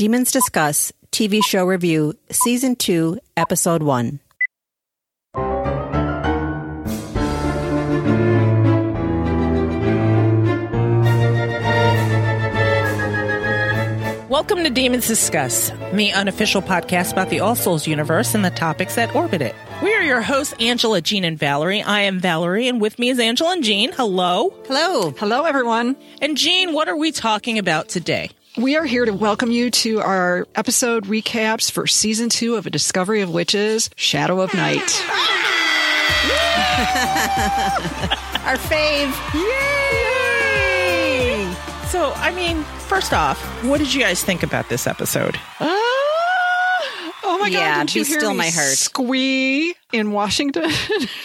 Demons Discuss TV Show Review, Season 2, Episode 1. Welcome to Demons Discuss, the unofficial podcast about the All Souls universe and the topics that orbit it. We are your hosts, Angela, Jean, and Valerie. I am Valerie, and with me is Angela and Jean. Hello. Hello. Hello, everyone. And Jean, what are we talking about today? We are here to welcome you to our episode recaps for season two of A Discovery of Witches Shadow of Night. Our fave. Yay! So, I mean, first off, what did you guys think about this episode? Ah! oh my Yeah, god, did you hear still me my heart. squee in Washington?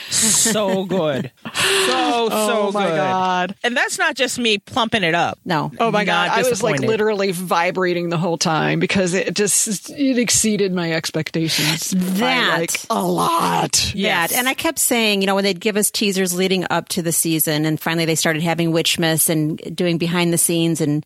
So good. So, oh so oh my good. god. And that's not just me plumping it up. No. Oh my god, I was like literally vibrating the whole time because it just it exceeded my expectations. by, That. like a lot. Yes. That. And I kept saying, you know, when they'd give us teasers leading up to the season, and finally they started having Witchmas and doing behind the scenes and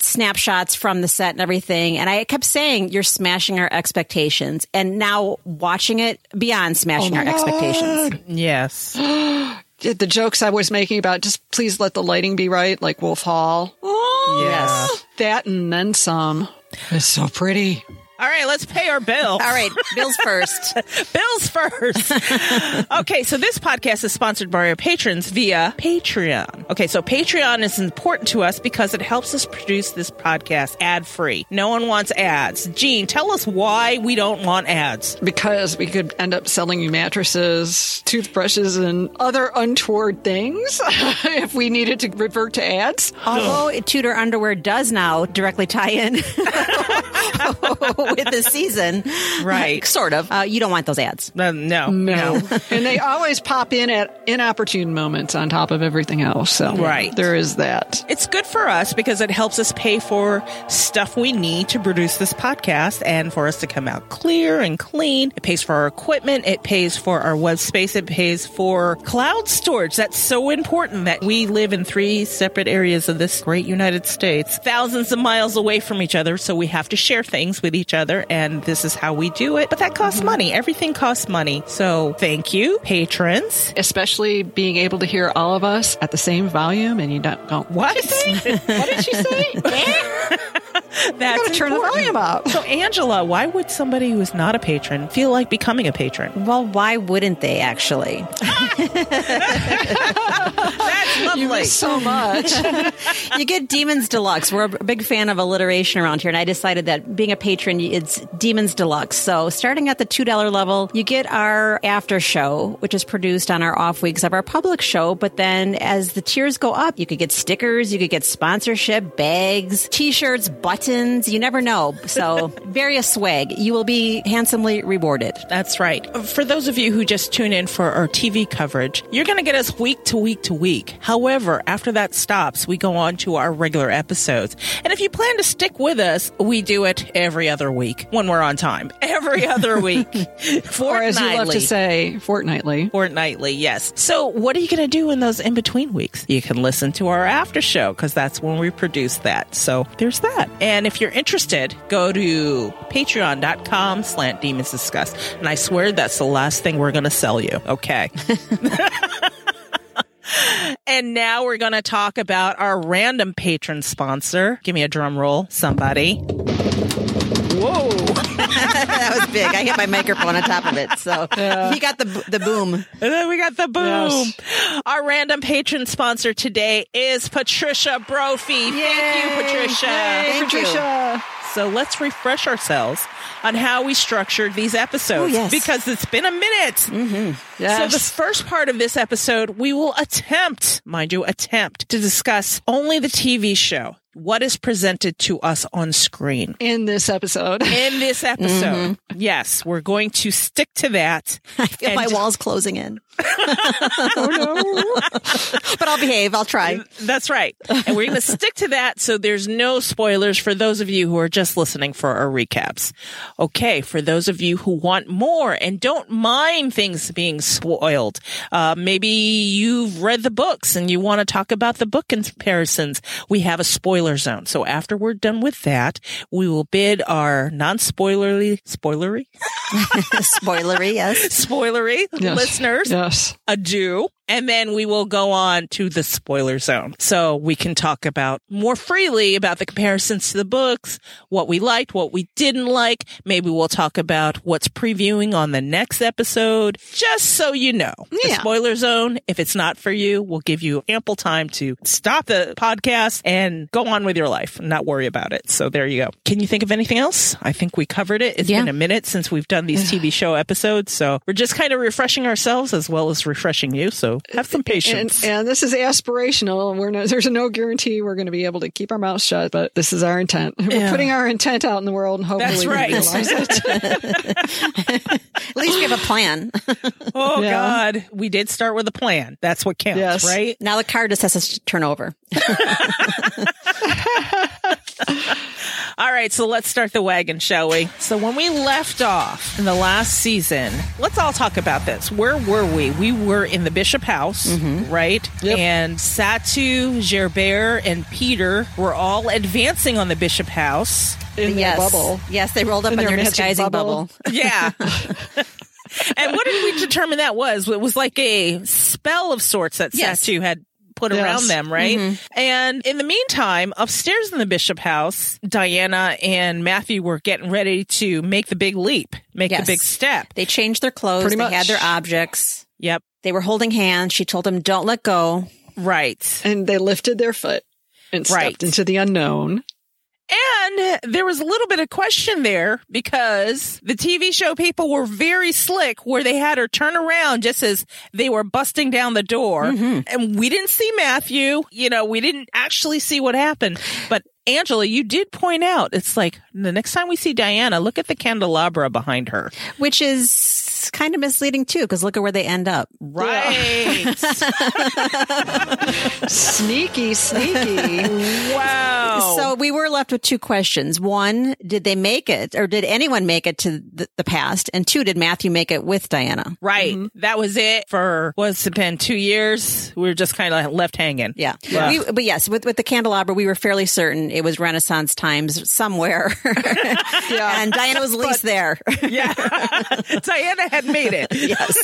snapshots from the set and everything. And I kept saying, you're smashing our expectations. And now watching it, beyond smashing oh our expectations. Yes. The jokes I was making about just please let the lighting be right, like Wolf Hall. Oh, Yes. That and then some. It's so pretty. All right, let's pay our bill. All right, Bill's first. Bills first. okay, so this podcast is sponsored by our patrons via Patreon. Okay, so Patreon is important to us because it helps us produce this podcast ad free. No one wants ads. Jean, tell us why we don't want ads. Because we could end up selling you mattresses, toothbrushes, and other untoward things if we needed to revert to ads. Although Tudor Underwear does now directly tie in with the season. Right. Sort of. Uh, you don't want those ads. Uh, no, No. and they always pop in at inopportune moments on top of everything else. So Right. there is that. It's good for us because it helps us pay for stuff we need to produce this podcast and for us to come out clear and clean. It pays for our equipment. It pays for our web space. It pays for cloud storage. That's so important that we live in three separate areas of this great United States, thousands of miles away from each other. So we have to share things with each other. And this is how we do it. But that costs money. Everything costs money. So thank you, patrons. Especially being able to hear all of us at the same volume and you don't go, What? what did she say? Eh? That's gotta turn the volume up. So, Angela, why would somebody who is not a patron feel like becoming a patron? Well, why wouldn't they actually? That's lovely. You so much. you get Demons Deluxe. We're a big fan of alliteration around here, and I decided that being a patron, it's Demons Deluxe. So, starting at the $2 level, you get our after show, which is produced on our off weeks of our public show. But then as the tiers go up, you could get stickers, you could get sponsorship, bags, t shirts, buttons. You never know. So, various swag. You will be handsomely rewarded. That's right. For those of you who just tune in for our TV coverage, you're going to get us week to week to week. However, after that stops, we go on to our regular episodes. And if you plan to stick with us, we do it every other week when we're on time. Every other week. or as you love Fortnightly. to say, fortnightly. Fortnightly, yes. So, what are you going to do in those in between weeks? You can listen to our after show because that's when we produce that. So, there's that. And if you're interested, go to patreon.com slant demons discuss. And I swear that's the last thing we're going to sell you. Okay. and now we're going to talk about our random patron sponsor. Give me a drum roll, somebody. Whoa. that was big. I hit my microphone on top of it. So, he got the, the boom. And then we got the boom. Yes. Our random patron sponsor today is Patricia Brophy. Thank you, Patricia. Hey, Thank you. Patricia. So let's refresh ourselves on how we structured these episodes Oh, yes. because it's been a minute. Mm-hmm. So Yes. the first part of this episode, we will attempt, mind you, attempt to discuss only the TV show. What is presented to us on screen. in this episode. In this episode, yes, we're going to stick to that. I feel my walls closing in. oh no! but I'll behave. I'll try. That's right. And we're going to stick to that so there's no spoilers for those of you who are just listening for our recaps. Okay, for those of you who want more and don't mind things being spoiled, uh, maybe you've read the books and you want to talk about the book comparisons. We have a spoiler spoiler zone. So after we're done with that, we will bid our non-spoilerly, spoilery, Spoilery, yes. spoilery Yes. listeners Yes. adieu. And then we will go on to the spoiler zone. So we can talk about more freely about the comparisons to the books, what we liked, what we didn't like. Maybe we'll talk about what's previewing on the next episode, just so you know. The spoiler zone, if it's not for you, we'll give you ample time to stop the podcast and go on with your life and not worry about it. So there you go. Can you think of anything else? I think we covered it. It's Yeah. been a minute since we've done these TV show episodes. So we're just kind of refreshing ourselves as well as refreshing you. So have some patience. and this is aspirational. We're no, there's no guarantee we're going to be able to keep our mouths shut, but this is our intent. We're Yeah. putting our intent out in the world and hopefully That's we right. realize it. At least we have a plan. oh Yeah. God, we did start with a plan. That's what counts, Yes. right? now the card just has to turn over. All right, so let's start the wagon, shall we? So when we left off in the last season, let's all talk about this. Where were we? We were in the Bishop House, mm-hmm. right? Yep. And Satu, Gerbert, and Peter were all advancing on the Bishop House. in their bubble. Yes, they rolled up In in, their their disguising bubble. bubble. Yeah. and what did we determine that was? It was like a spell of sorts that Yes. Satu had put Yes. around them, right? Mm-hmm. And in the meantime, upstairs in the Bishop house, Diana and Matthew were getting ready to make the big leap, make Yes. the big step. They changed their clothes. Pretty they much. had their objects. Yep. They were holding hands. She told them, "Don't let go." Right. And they lifted their foot and stepped Right. into the unknown. And there was a little bit of question there because the TV show people were very slick where they had her turn around just as they were busting down the door. Mm-hmm. And we didn't see Matthew. You know, we didn't actually see what happened. But Angela, you did point out it's like the next time we see Diana, look at the candelabra behind her. Which is kind of misleading too, because look at where they end up. Right. Sneaky, sneaky. wow. So we were left with two questions. One, did they make it or did anyone make it to the, the past? And two, did Matthew make it with Diana? Right. Mm-hmm. That was it for what's it been two years? We were just kind of left hanging. Yeah. Yeah. We, but yes, with, with the candelabra, we were fairly certain it was Renaissance times somewhere. Yeah. and Diana was at least there. Yeah. Diana had made it. yes.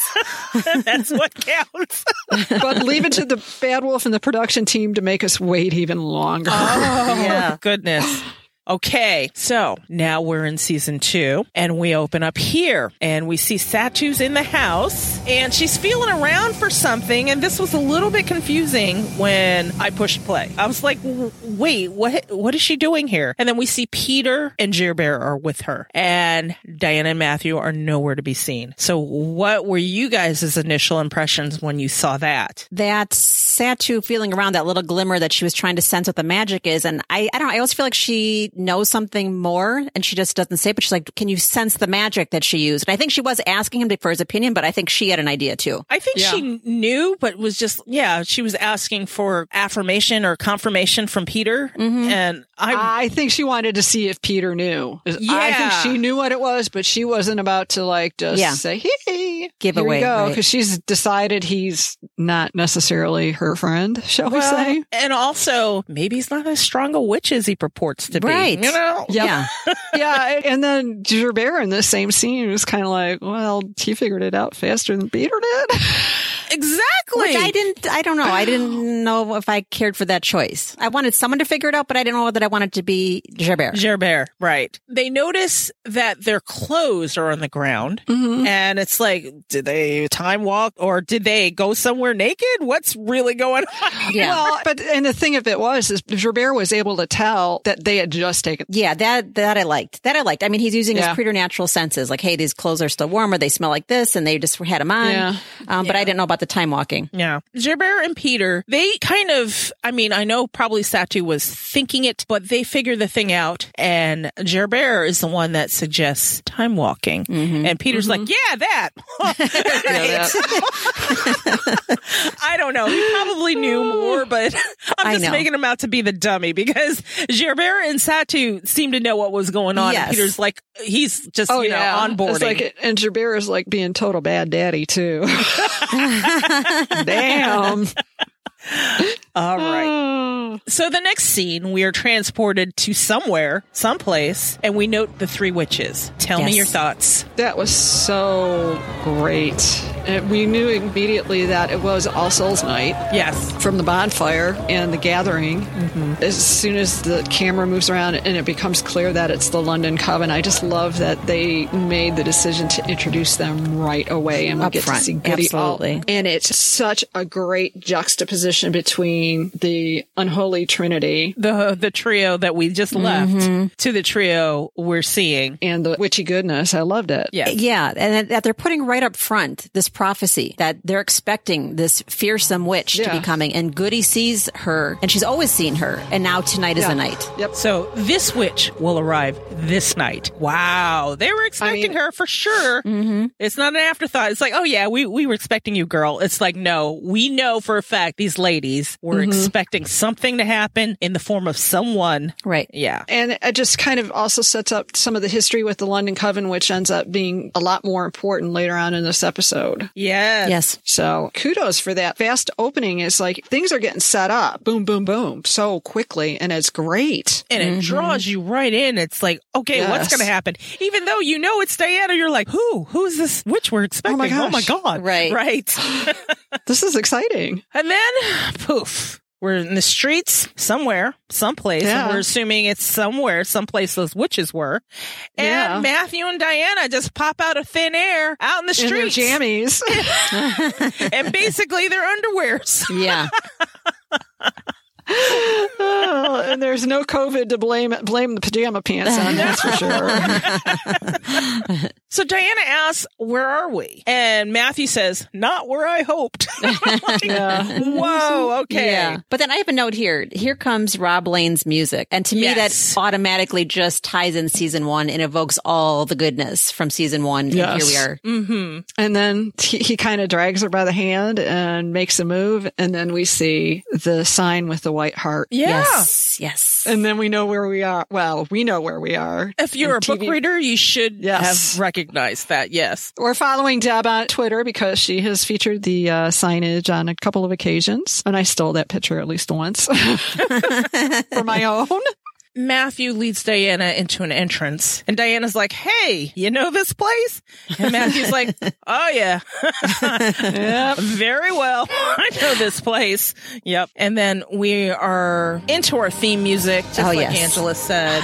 That's what counts. but leave it to the Bad Wolf and the production team to make us wait even longer. Oh, Yeah. Goodness. Okay, so now we're in season two, and we open up here, and we see Satu's in the house, and she's feeling around for something, and this was a little bit confusing when I pushed play. I was like, "Wait, what? What is she doing here?" And then we see Peter and Gerbert are with her, and Diana and Matthew are nowhere to be seen. So, what were you guys' initial impressions when you saw that? that Satu feeling around that little glimmer that she was trying to sense what the magic is. And I, I don't know, I always feel like she knows something more and she just doesn't say, it, but she's like, can you sense the magic that she used? And I think she was asking him for his opinion, but I think she had an idea too. I think Yeah. she knew, but was just, yeah, she was asking for affirmation or confirmation from Peter. Mm-hmm. And I, I think she wanted to see if Peter knew. Yeah. I Yeah. think she knew what it was, but she wasn't about to like just Yeah. say, "Hey, Give here away, you go," right. because she's decided he's not necessarily her friend. Shall we say? and also maybe he's not as strong a witch as he purports to be. Right. You know? Yeah. yeah, and then Gerbert in the same scene was kind of like, "Well, he figured it out faster than Peter did." Exactly. Which I didn't, I don't know. I didn't know if I cared for that choice. I wanted someone to figure it out, but I didn't know that I wanted to be Gerbert. Gerbert, right. They notice that their clothes are on the ground and it's like, did they time walk or did they go somewhere naked? What's really going on? Yeah. Well, but and the thing of it was, is Gerbert was able to tell that they had just taken. Yeah, that that I liked. That I liked. I mean, he's using Yeah. his preternatural senses. Like, hey, these clothes are still warm, or they smell like this, and they just had them on. Yeah. Um, But I didn't know about the time walking. Yeah. Gerbert and Peter, they kind of, I mean, I know probably Satu was thinking it, but they figure the thing out. And Gerbert is the one that suggests time walking. Mm-hmm. And Peter's like, mm-hmm. yeah, that. Yeah, that- I don't know. He probably knew more, but I'm I just know. making him out to be the dummy because Gerbert and Satu seem to know what was going on. Yes. And Peter's like, he's just, Oh you know, yeah, on board. Like, and Gerbert is like being total bad daddy too. Damn. All right. Hmm. So the next scene, we are transported to somewhere, someplace, and we note the three witches. Tell me your thoughts. That was so great. And we knew immediately that it was All Souls Night Yes. from the bonfire and the gathering. Mm-hmm. As soon as the camera moves around and it becomes clear that it's the London Coven, I just love that they made the decision to introduce them right away, and we Up get front. to see Goody all- Absolutely. And it's such a great juxtaposition between the unholy trinity The the trio that we just left to the trio we're seeing. and the witchy goodness. I loved it. Yeah. Yeah, and that- that they're putting right up front this prophecy that they're expecting this fearsome witch to be coming, and Goody sees her, and she's always seen her, and now tonight is Yeah. the night. Yep. So this witch will arrive this night. Wow. They were expecting mean- her for sure. Mm-hmm. It's not an afterthought. It's like, oh yeah, we, we were expecting you, girl. It's like, no, we know for a fact these ladies were Mm-hmm. expecting something to happen in the form of someone. Right. Yeah. And it just kind of also sets up some of the history with the London Coven, which ends up being a lot more important later on in this episode. Yes. Yes. So kudos for that fast opening. It's like things are getting set up, boom, boom, boom, so quickly, and it's great. And it mm-hmm. draws you right in. It's like, okay, what's going to happen? Even though you know it's Diana, you're like, who? Who's this witch we're expecting? Oh, oh my gosh. God. Right. Right. This is exciting. And then, poof, we're in the streets somewhere, someplace, Yeah. and we're assuming it's somewhere, someplace those witches were. And Yeah. Matthew and Diana just pop out of thin air out in the In streets. jammies. and basically their underwears. Yeah. Oh, and there's no COVID to blame blame the pajama pants on, that's for sure. So Diana asks, Where are we? And Matthew says, Not where I hoped. Yeah. Whoa, okay. Yeah. But then I have a note here. Here comes Rob Lane's music. And to me, Yes. that automatically just ties in season one and evokes all the goodness from season one. Yes. And here we are. Mm-hmm. And then he, he kind of drags her by the hand and makes a move. And then we see the sign with the white hart. Yeah. Yes. Yes. And then we know where we are. Well, we know where we are. If you're a And book reader, you should Yes. have recognized that. Yes. We're following Deb on Twitter because she has featured the uh, signage on a couple of occasions. And I stole that picture at least once for my own. Matthew leads Diana into an entrance, and Diana's like, "Hey, you know this place?" And Matthew's like, "Oh yeah, very well. I know this place. Yep." And then we are into our theme music, just Oh, like yes. Angela said.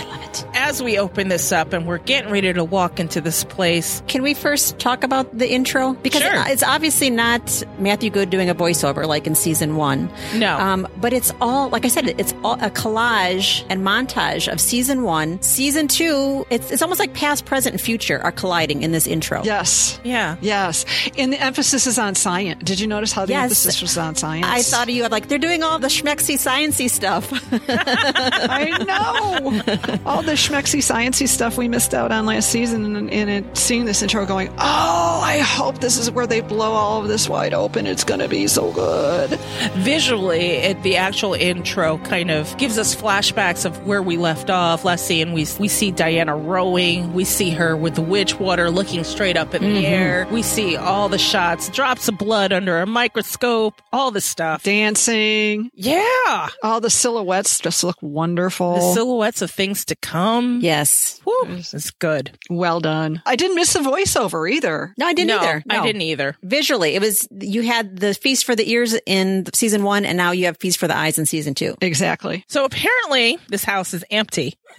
As we open this up, and we're getting ready to walk into this place. Can we first talk about the intro? Because Sure. it's obviously not Matthew Goode doing a voiceover like in season one. No. Um, but it's all, like I said, it's all a collage and montage of season one. Season two, it's, it's almost like past, present, and future are colliding in this intro. Yes. Yeah. Yes. And the emphasis is on science. Did you notice how the Yes. emphasis was on science? I thought of you like they're doing all the schmexy sciencey stuff. I know. All the schmexy, sciencey stuff we missed out on last season, and, and it, seeing this intro going, oh, I hope this is where they blow all of this wide open. It's going to be so good. Visually, it, the actual intro kind of gives us flashbacks of where we left off last scene. We we see Diana rowing. We see her with the witch water looking straight up in the mm-hmm. air. We see all the shots, drops of blood under a microscope, all the stuff. Dancing, Yeah, all the silhouettes just look wonderful. the silhouettes of things to come. yes. Woo, it's good. well done. I didn't miss the voiceover either. No, I didn't no, either. I didn't either. Visually, it was you had the feast for the ears in season one, and now you have feast for the eyes in season two. Exactly. So apparently, this house is empty.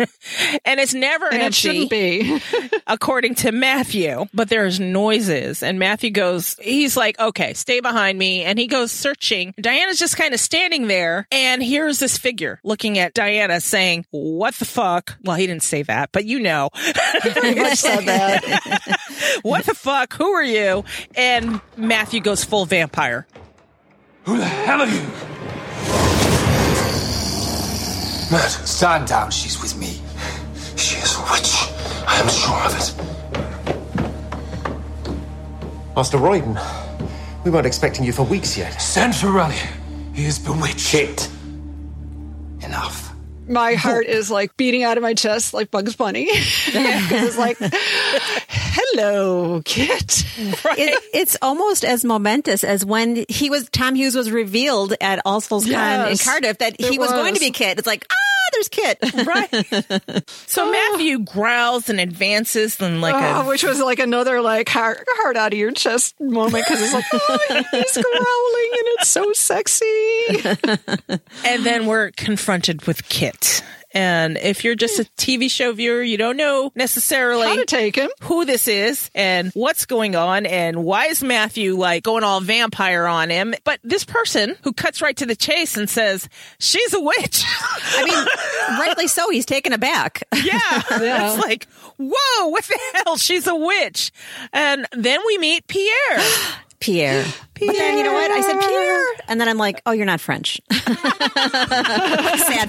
and it's never And it empty. shouldn't be. according to Matthew, but there's noises. And Matthew goes, he's like, okay, stay behind me. And he goes searching. Diana's just kind of standing there. And here's this figure looking at Diana saying, what the fuck? Well, he didn't say that, but you know, Pretty much said that. what the fuck? Who are you? And Matthew goes full vampire. Who the hell are you? Stand down. She's with me. She is a witch. I am sure of it. Master Roydon, we weren't expecting you for weeks yet. Send for Raleigh. He is bewitched. Shit. Enough. My heart is like beating out of my chest like Bugs Bunny. it's like, hello. hello, Kit. It, it's almost as momentous as when he was Tom Hughes was revealed at All Souls Con in Cardiff that he it was, going to be Kit. It's like ah, there's Kit. Right. So Matthew growls and advances and like Oh, a which was like another like heart, heart out of your chest moment because it's like, oh, he's growling and it's so sexy. and then we're confronted with Kit. And if you're just a TV show viewer, you don't know necessarily How to take him? who this is and what's going on and why is Matthew like going all vampire on him. But this person who cuts right to the chase and says, she's a witch. I mean, rightly so. He's taken aback. yeah. Yeah. It's like, whoa, what the hell? She's a witch. And then we meet Pierre. Pierre. But then you know what? I said Pierre, and then I'm like, oh, you're not French. Sad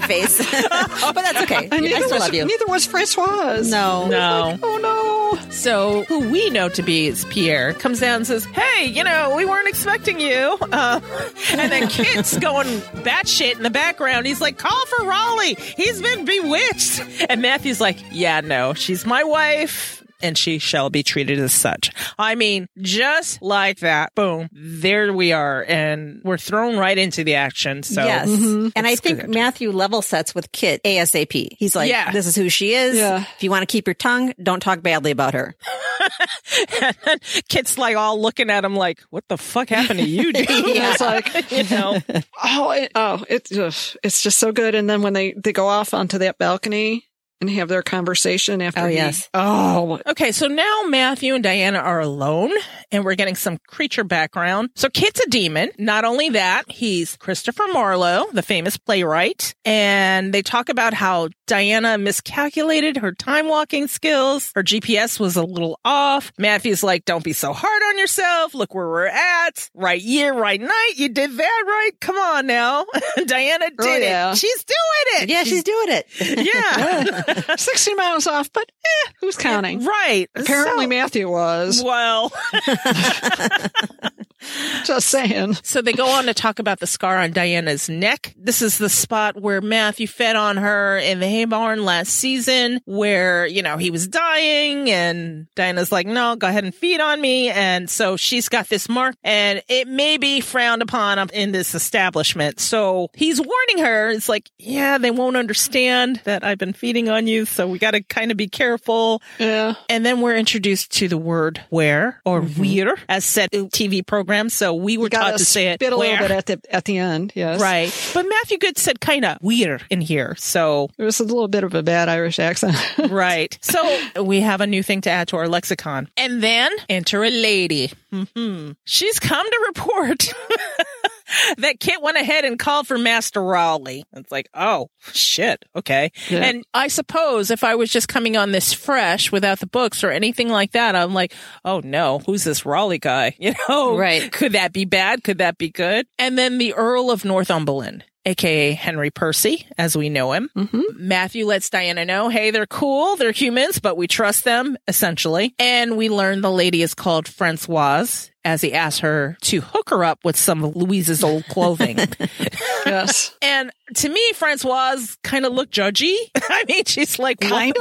face, but that's okay. I Neither still was, love you. Neither was Francoise. No, No. Oh no. So, who we know to be is Pierre comes down and says, Hey, you know, we weren't expecting you. Uh, and then Kit's going batshit in the background. He's like, Call for Raleigh. He's been bewitched. And Matthew's like, Yeah, no, she's my wife. And she shall be treated as such. I mean, just like that, boom, there we are, and we're thrown right into the action. So, yes, mm-hmm. and I think good. Matthew level sets with Kit ASAP. He's like, Yeah. "This is who she is. Yeah. If you want to keep your tongue, don't talk badly about her." and then Kit's like all looking at him like, "What the fuck happened to you, dude?" It's like, you know. oh, it, oh, it's ugh, it's just so good. And then when they they go off onto that balcony and have their conversation after. Oh, he- yes. Oh, Okay, so now Matthew and Diana are alone and we're getting some creature background. So Kit's a demon. Not only that, he's Christopher Marlowe, the famous playwright. And they talk about how Diana miscalculated her time walking skills. Her GPS was a little off. Matthew's like, don't be so hard on yourself. Look where we're at. Right year, right night. You did that right. Come on now. Diana did Oh, yeah. it. She's doing it. Yeah, she's doing it. yeah. 60 miles off, but eh, who's counting? right. Apparently So- Matthew was. well, Just saying. So they go on to talk about the scar on Diana's neck. This is the spot where Matthew fed on her in the hay barn last season, where, you know, he was dying and Diana's like, no, go ahead and feed on me. And so she's got this mark and it may be frowned upon in this establishment. So he's warning her. It's like, yeah, they won't understand that I've been feeding on you. So we got to kind of be careful. Yeah. And then we're introduced to the word where or mm-hmm. weir as said in TV program. So we were Gotta taught to say it spit a little bit at the at the end. Yes. Right. But Matthew Goode said kind of weird in here. So, It was a little bit of a bad Irish accent. right. So we have a new thing to add to our lexicon. And then enter a lady. hmm She's come to report that Kit went ahead and called for Master Raleigh. It's like, oh, shit. Okay. Yeah. And I suppose if I was just coming on this fresh without the books or anything like that, I'm like, oh no, who's this Raleigh guy? You know? Right. Could that be bad? Could that be good? And then the Earl of Northumberland. AKA Henry Percy, as we know him. Mm-hmm. Matthew lets Diana know, hey, they're cool, they're humans, but we trust them, essentially. And we learn the lady is called Francoise, as he asks her to hook her up with some of Louise's old clothing. yes. and to me, Francoise kind of looked judgy. I mean, she's like, Kinda?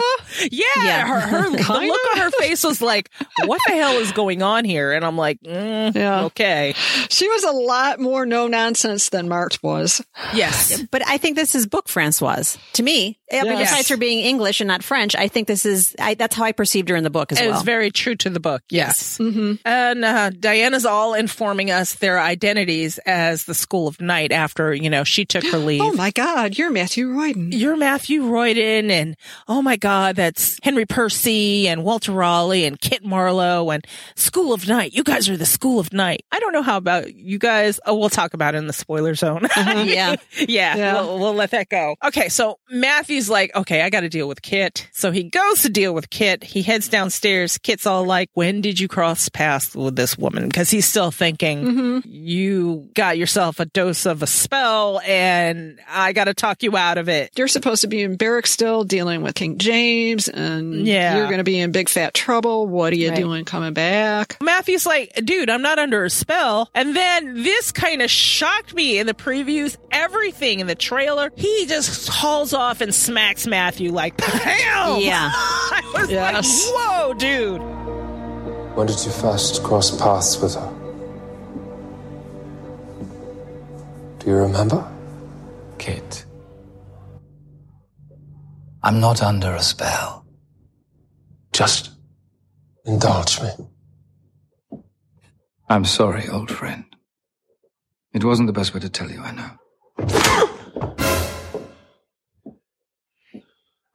Yeah, Yeah. her, her the look on her face was like, what the hell is going on here? And I'm like, mm, Yeah. okay. She was a lot more no nonsense than March was. Yes. But I think this is book Francoise to me. I mean, besides her being English and not French, I think this is. I, that's how I perceived her in the book as It well. was very true to the book. Yes. And uh, Diana's all informing us their identities as the School of Night after, you know, she took her leave. Oh my God, you're Matthew Roydon. You're Matthew Roydon, and oh my God, that's Henry Percy and Walter Raleigh and Kit Marlowe and School of Night. You guys are the School of Night. I don't know how about you guys. Oh, we'll talk about it in the spoiler zone. Uh-huh. yeah. yeah, Yeah. We'll, we'll let that go. Okay, so Matthew's like, okay, I got to deal with Kit. So he goes to deal with Kit. He heads downstairs. Kit's all like, when did you cross paths with this woman? Because he's still thinking, mm-hmm. you got yourself a dose of a spell and I got to talk you out of it. You're supposed to be in barracks still dealing with King James and Yeah. you're going to be in big fat trouble. What are you Right. doing coming back? Matthew's like, dude, I'm not under a spell. And then this kind of shocked me in the previews. Everything in the trailer, he just hauls off and smacks Matthew like, bam! Yeah. I was Yes. like, whoa, dude. When did you first cross paths with her? Do you remember? Kit. I'm not under a spell. Just indulge me. I'm sorry, old friend. It wasn't the best way to tell you, I know.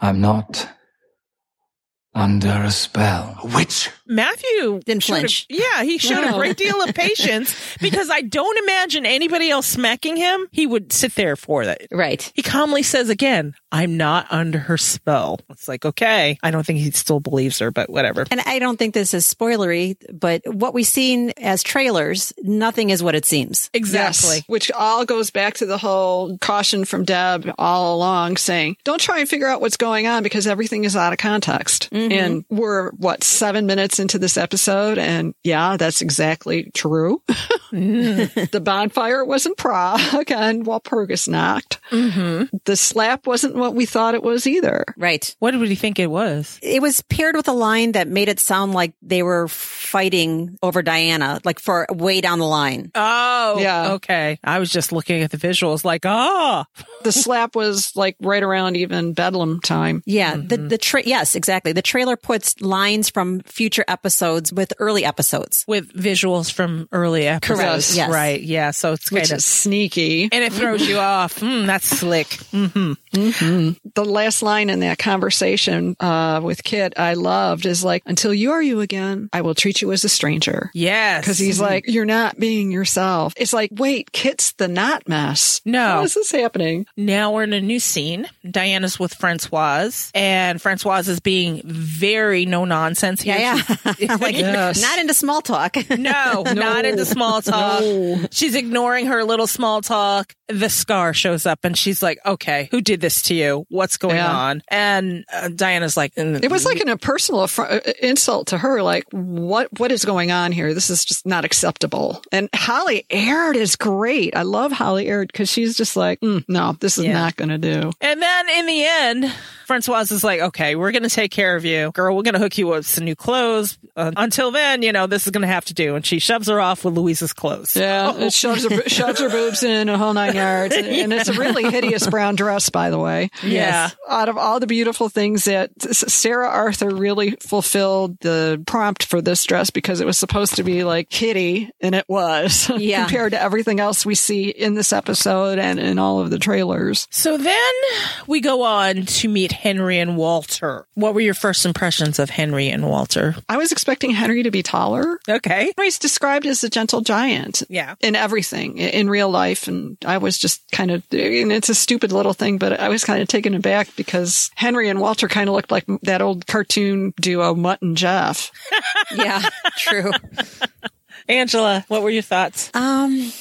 I'm not under a spell. A witch? Matthew Didn't showed a- flinch. yeah, he showed a great deal of patience because I don't imagine anybody else smacking him. He would sit there for that. Right. He calmly says again, I'm not under her spell. It's like, okay. I don't think he still believes her, but whatever. And I don't think this is spoilery, but what we've seen as trailers, nothing is what it seems. Exactly. Yes, which all goes back to the whole caution from Deb all along saying, don't try and figure out what's going on because everything is out of context. Mm-hmm. And we're, what, seven minutes into this episode? And yeah, that's exactly true. the bonfire wasn't Prague and Walpurgisnacht. The slap wasn't what we thought it was either. Right. What did he think it was? It was paired with a line that made it sound like they were fighting over Diana, like for way down the line. Oh, Yeah. Okay. I was just looking at the visuals like, ah, The slap was like right around even Bedlam time. Yeah, the the tra- yes, exactly. The trailer puts lines from future episodes with early episodes. with visuals from early episodes. Correct. Yes. Right. Yeah. So it's Which kind of, sneaky. and it throws you off. Mm, that's slick. hmm the last line in that conversation uh, with Kit I loved is like, until you are you again, I will treat you as a stranger. Yes. Because he's like, you're not being yourself. It's like, wait, Kit's the not mess. No. How is this happening? Now we're in a new scene. Diana's with Francoise, and Francoise is being very no nonsense here. Yeah, yeah. like Yes. not into small talk. No, not into small talk. She's ignoring her little small talk. The scar shows up, and she's like, "Okay, who did this to you? What's going Yeah. on?" And uh, Diana's like, "Mm, It was like an, a personal affr- uh, insult to her. Like, what what is going on here? This is just not acceptable. And Holly Aird is great. I love Holly Aird because she's just like, mm, no, this is Yeah. not going to do. And then in the end, Francoise is like, okay, we're going to take care of you. Girl, we're going to hook you up with some new clothes. Uh, until then, you know, this is going to have to do. And she shoves her off with Louise's clothes. Yeah, it shoves her, shoves her boobs in a whole nine yards, and, and it's a really hideous brown dress, by the way. Yeah. Out of all the beautiful things that Sarah Arthur really fulfilled the prompt for this dress because it was supposed to be like kitty, and it was Yeah. compared to everything else we see in this episode and in all of the trailers. So then we go on to meet Henry and Walter. What were your first impressions of Henry and Walter? I was expecting Henry to be taller. Okay. He's described as a gentle giant. Yeah. In everything, in real life. And I was just kind of, and it's a stupid little thing, but I was kind of taken aback because Henry and Walter kind of looked like that old cartoon duo, Mutt and Jeff. yeah, true. Angela, what were your thoughts? Um,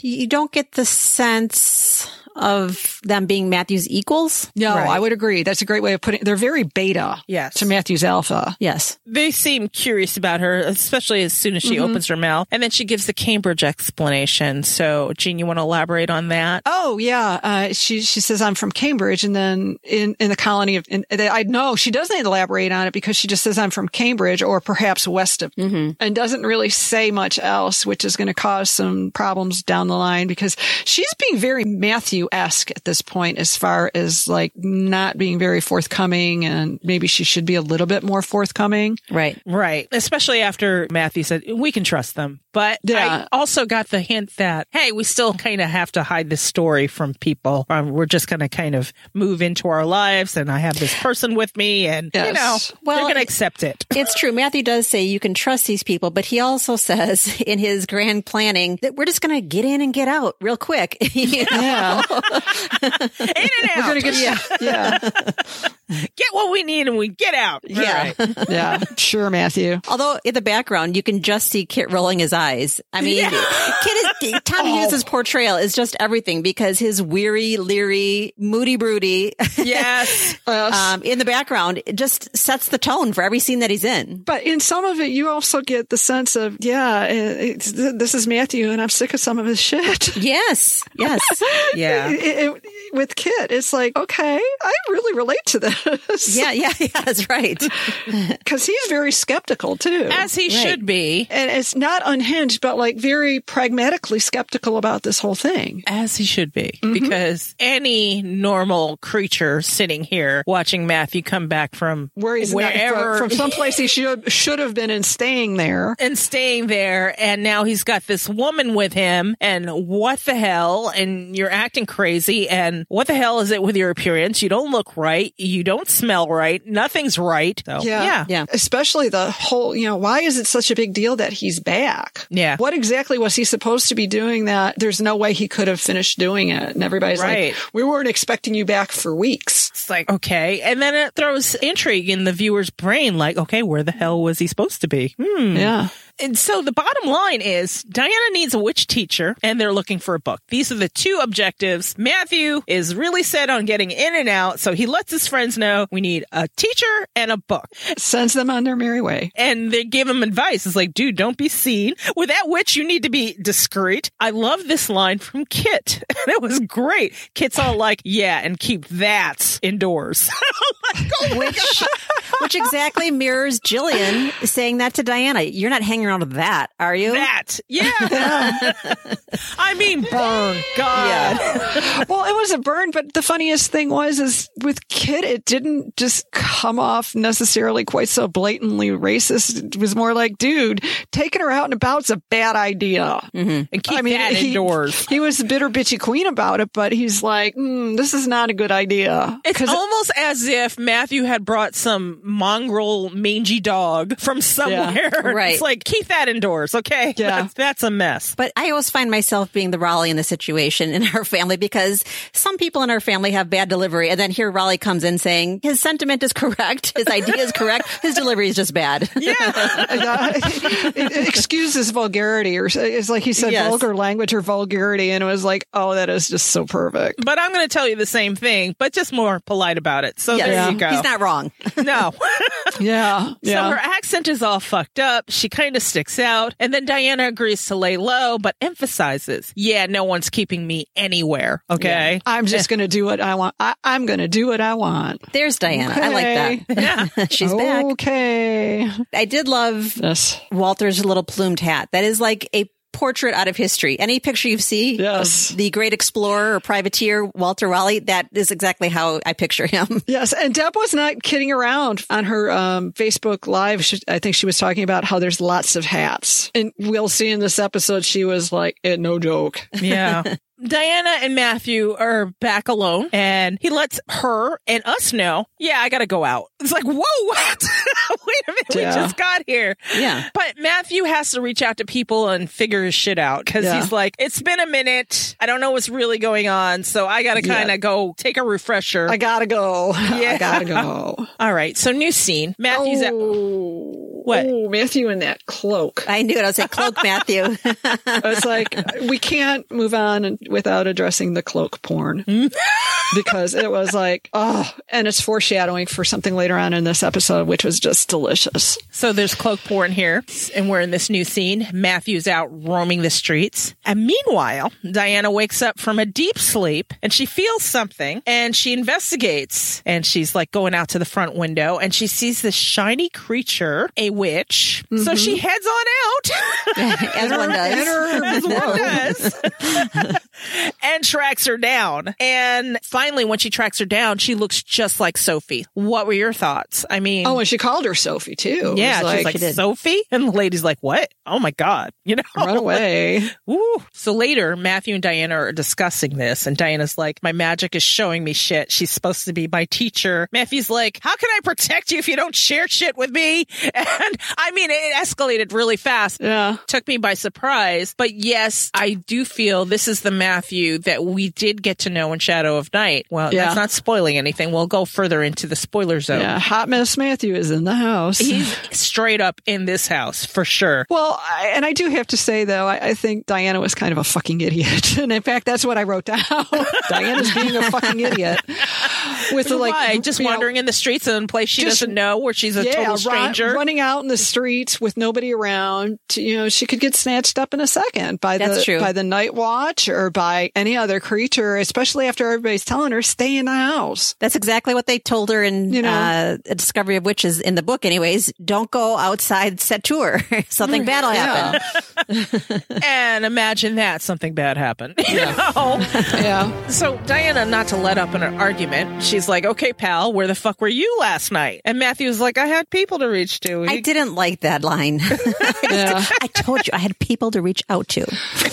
you don't get the sense of them being Matthew's equals. No, Right. I would agree. That's a great way of putting They're very beta Yes. to Matthew's alpha. Yes. They seem curious about her, especially as soon as she opens her mouth. And then she gives the Cambridge explanation. So, Jean, you want to elaborate on that? Oh yeah, uh, she she says I'm from Cambridge, and then in in the colony of in, I know she doesn't elaborate on it because she just says I'm from Cambridge or perhaps west of, and doesn't really say much else, which is going to cause some problems down the line because she's being very Matthew esque at this point as far as like not being very forthcoming, and maybe she should be a little bit more forthcoming. Right. Right. Especially after Matthew said, we can trust them. But Yeah. I also got the hint that, hey, we still kind of have to hide this story from people. Um, we're just going to kind of move into our lives and I have this person with me and, you know, Well, they're going to accept it. It's true. Matthew does say you can trust these people, but he also says in his grand planning that we're just going to get in and get out real quick. You know? Yeah, In and we're out. gonna get yeah, yeah, Get what we need and we get out. Yeah. All right. yeah. Sure, Matthew. Although in the background, you can just see Kit rolling his eyes. I mean, Kit is, Tom Hughes' portrayal is just everything because his weary, leery, moody, broody, Yes. um, in the background, it just sets the tone for every scene that he's in. But in some of it, you also get the sense of, yeah, it's, this is Matthew, and I'm sick of some of his shit. Yes. Yes. Yeah. It- it- with Kit, it's like, okay, I really relate to this. this. Yeah, yeah, yeah, that's right. Because he's very skeptical too. As he should be. and it's not unhinged, but like very skeptical about this whole thing. As he should be. Mm-hmm. Because any normal creature sitting here watching Matthew come back from Where he's wherever from, from someplace he should should have been and staying there. and staying there and now he's got this woman with him and what the hell and you're acting crazy and what the hell is it with your appearance you don't look right you don't smell right nothing's right so yeah Yeah. Especially the whole, you know, why is it such a big deal that he's back? Yeah. What exactly was he supposed to be doing that there's no way he could have finished doing it? And everybody's Right. like, we weren't expecting you back for weeks. it's like okay and then it throws intrigue in the viewer's brain like okay where the hell was he supposed to be hmm. Yeah. And so the bottom line is Diana needs a witch teacher and they're looking for a book. These are the two objectives. Matthew is really set on getting in and out. So he lets his friends know we need a teacher and a book. Sends them on their merry way. And they give him advice. It's like, dude, don't be seen. With that witch, you need to be discreet. I love this line from Kit. And it was great. Kit's all like, yeah, and keep that indoors. I'm like, oh my Which, which exactly mirrors Gillian saying that to Diana. You're not hanging around with that, are you? that. Yeah. I mean, burn. God. well, it was a burn, but the funniest thing was, is with Kit, it didn't just come off necessarily quite so blatantly racist. It was more like, dude, taking her out and about's a bad idea. And keep I mean, that he, indoors. he was a bitter bitchy queen about it, but he's like, mm, this is not a good idea. It's almost as if Matthew had brought some mongrel mangy dog from somewhere. Right. It's like, keep that indoors, okay? Yeah. That's, that's a mess. But I always find myself being the Raleigh in the situation in our family because some people in our family have bad delivery. And then here Raleigh comes in saying his sentiment is correct. His idea is correct. His delivery is just bad. Yeah. Uh, it, it excuses vulgarity, or it's like he said Yes. vulgar language or vulgarity, and it was like, oh, that is just so perfect. but I'm going to tell you the same thing, but just more polite about it. So Yes. there you go. He's not wrong. no. yeah. Yeah, So her accent is all fucked up. She kind of sticks out. And then Diana agrees to lay low, but emphasizes, yeah, no one's keeping me anywhere. Okay. I'm just going to do what I want. I, I'm going to do what I want. There's Diana. I like that. Yeah. She's back. Okay. I did love Yes. Walter's little plumed hat. That is like a portrait out of history. Any picture you see Yes. of the great explorer or privateer Walter Raleigh, that is exactly how I picture him. Yes, and Deb was not kidding around on her um, Facebook Live. She, I think she was talking about how there's lots of hats, and we'll see in this episode. She was like, eh, "No joke." Yeah. Diana and Matthew are back alone and he lets her and us know, yeah, I gotta go out. It's like, whoa, what? Wait a minute, we just got here. Yeah. But Matthew has to reach out to people and figure his shit out because Yeah. he's like, it's been a minute. I don't know what's really going on. So I gotta kind of go take a refresher. I gotta go. Yeah. I gotta go. All right. So new scene. Matthew's at, oh, What? Oh, Matthew in that cloak. I knew it. I was like, cloak Matthew. I was like we can't move on without addressing the cloak porn because it was like, oh, and it's foreshadowing for something later on in this episode, which was just delicious. So there's cloak porn here, and we're in this new scene. Matthew's out roaming the streets. And meanwhile, Diana wakes up from a deep sleep and she feels something and she investigates. And she's like going out to the front window and she sees this shiny creature, a witch. So she mm-hmm. heads on out. As one does. as one does, and tracks her down. And finally, when she tracks her down, she looks just like Sophie. What were your thoughts? I mean, Oh, and she called her Sophie too. Yeah, was she's like did. Sophie, and the lady's like, "What? Oh my god!" You know, run away. Woo. So later, Matthew and Diana are discussing this, and Diana's like, "My magic is showing me shit. She's supposed to be my teacher." Matthew's like, "How can I protect you if you don't share shit with me?" And I mean, it escalated really fast. Yeah. Took me by surprise. But yes, I do feel this is the Matthew that we did get to know in Shadow of Night. Well, Yeah. that's not spoiling anything. We'll go further into the spoiler zone. Yeah. Hot Mess Matthew is in the house. He's straight up in this house for sure. Well, I, and I do have to say though, I, I think Diana was kind of a fucking idiot, and in fact, that's what I wrote down. Diana's being a fucking idiot. with the like Why? Just you know, wandering in the streets in a place she just- doesn't know, where she's a yeah, total run- stranger. running out in the streets with nobody around. You know, she could get snatched up in a second by That's the true. by the night watch or by any other creature, especially after everybody's telling her stay in the house. That's exactly what they told her in You know. uh, A Discovery of Witches in the book, anyways. Don't go outside Sept-Tours. Something bad will happen. and imagine that something bad happened. You know? Yeah. So Diana, not to let up in an argument, she's like, "Okay, pal, where the fuck were you last night?" And Matthew's like, "I had people to reach to." I He- didn't like that line. Yeah. I told you I had people to reach out to.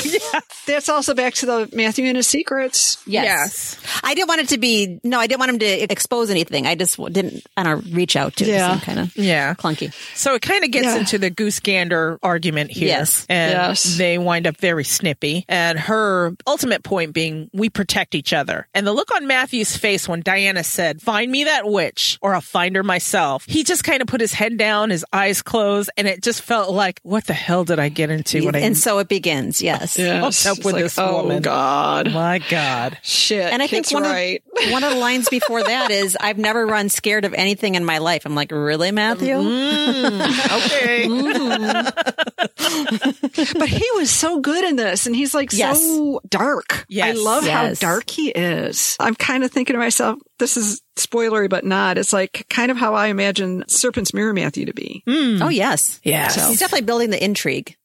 yeah. That's also back to the Matthew and his secrets. Yes. I didn't want it to be, no, I didn't want him to expose anything. I just didn't want to reach out to Yeah. kind of Yeah. clunky. So it kind of gets Yeah. into the goose gander argument here. Yes. And Yes. they wind up very snippy. And her ultimate point being, we protect each other. And the look on Matthew's face when Diana said, find me that witch or I'll find her myself. He just kind of put his head down, his eyes closed, and it just felt like, what the hell did I get into when I And so it begins. Yes. Yes. up It's with like, this oh woman. God. My God. Shit. And I think one right. of one of the lines before that is, "I've never run scared of anything in my life." I'm like, really, Matthew? Mm, okay. Mm-hmm. but he was so good in this and he's like Yes. so dark. Yes. I love how dark he is. I'm kind of thinking to myself, this is spoilery, but not. It's like kind of how I imagine Serpent's Mirror Matthew to be. Hmm. Oh yes, Yes. He's definitely building the intrigue.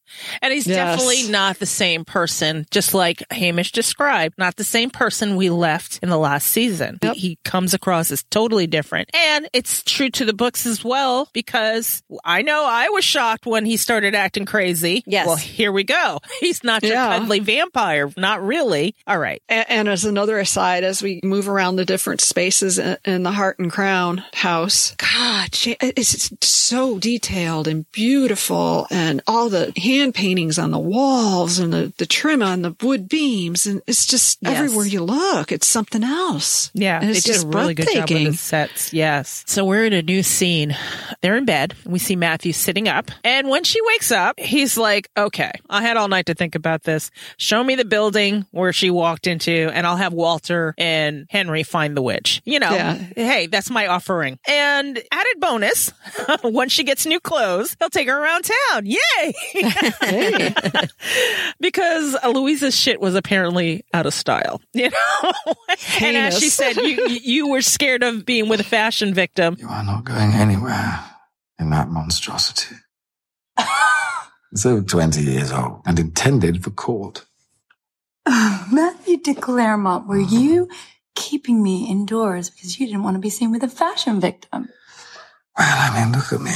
And he's Yes. definitely not the same person, just like Hamish described, not the same person we left in the last season. He- He comes across as totally different. And it's true to the books as well, because I know I was shocked when he started acting crazy. Yes. Well, here we go. He's not your Yeah. cuddly vampire. Not really. All right. And, and as another aside, as we move around the different spaces in, in the Hart and Crown house, God, it's so detailed and beautiful, and all the hand paintings on the walls and the, the trim on the wood beams, and it's just Yes. everywhere you look, it's something else. Yeah, and they it's did just a really good job with the sets. Yes. So we're in a new scene. They're in bed. We see Matthew sitting up, and when she wakes up, he's like, "Okay, I had all night to think about this. Show me the building where she walked into, and I'll have Walter and Henry find the witch. You know, Yeah. hey, that's my offering. And added bonus, once she gets new clothes, he'll take her around town. Yay! because Louisa's shit was apparently out of style, you know. and as she said, you you were scared of being with a fashion victim. You are not going anywhere in that monstrosity. so 20 years old and intended for court. Uh, Matthew de Clermont, were mm-hmm. you keeping me indoors because you didn't want to be seen with a fashion victim? Well, I mean, look at me.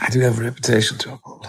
I do have a reputation to uphold.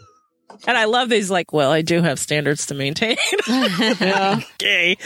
And I love these. Like, well, I do have standards to maintain. okay.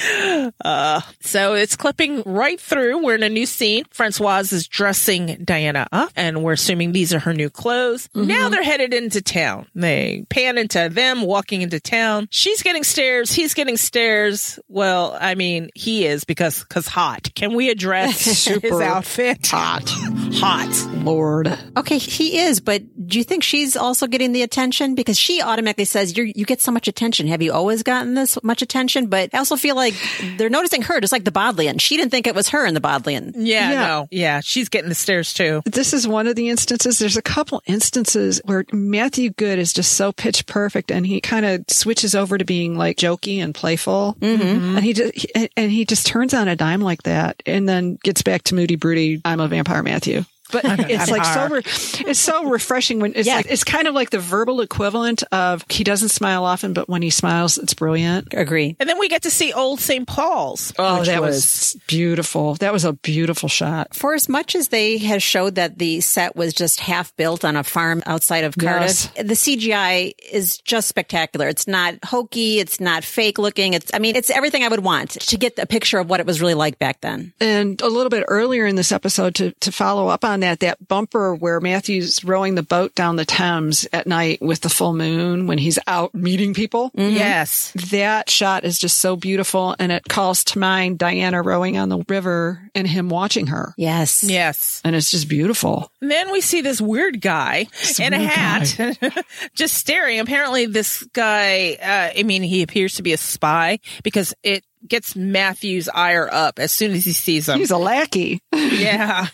Uh, so it's clipping right through. We're in a new scene. Francoise is dressing Diana up, and we're assuming these are her new clothes. Now they're headed into town. They pan into them walking into town. She's getting stares. He's getting stares. Well, I mean, he is because because hot. Can we address his outfit? hot. Hot. Lord. Okay, he is, but do you think she's also getting the attention? Because she automatically says, you you get so much attention. Have you always gotten this much attention? But I also feel like they're noticing her, just like the Bodleian. She didn't think it was her in the Bodleian. Yeah, Yeah. no. Yeah, she's getting the stares too. This is one of the instances. There's a couple instances where Matthew Goode is just so pitch perfect, and he kind of switches over to being like jokey and playful, mm-hmm. and he just he- and he just turns on a dime like that, and then gets back to moody, broody. I'm a vampire, Matthew. But it's like so re- it's so refreshing when it's Yeah. like it's kind of like the verbal equivalent of he doesn't smile often, but when he smiles, it's brilliant. Agree. And then we get to see old St. Paul's. Oh, which that was beautiful. That was a beautiful shot. For as much as they have showed that the set was just half built on a farm outside of Cardiff, Yes. the CGI is just spectacular. It's not hokey. It's not fake looking. It's, I mean, it's everything I would want to get a picture of what it was really like back then. And a little bit earlier in this episode, to, to follow up on that, that bumper where Matthew's rowing the boat down the Thames at night with the full moon when he's out meeting people. Yes. That shot is just so beautiful. And it calls to mind Diana rowing on the river and him watching her. Yes. Yes. And it's just beautiful. And then we see this weird guy in a hat just staring. Apparently, this guy, uh, I mean, he appears to be a spy because it gets Matthew's ire up as soon as he sees him. He's a lackey. yeah.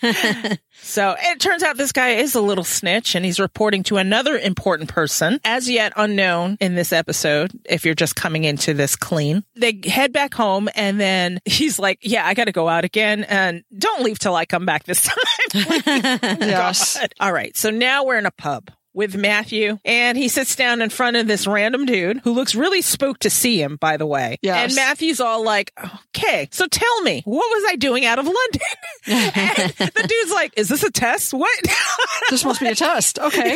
so it turns out this guy is a little snitch and he's reporting to another important person, as yet unknown in this episode, if you're just coming into this clean. They head back home and then he's like, Yeah, I got to go out again and don't leave till I come back this time. Oh yes. God. All right. So now we're in a pub with Matthew and he sits down in front of this random dude who looks really spooked to see him, by the way. Yes. And Matthew's all like, okay, so tell me, what was I doing out of London? and the dude's like, is this a test? What? This must be a test. Okay.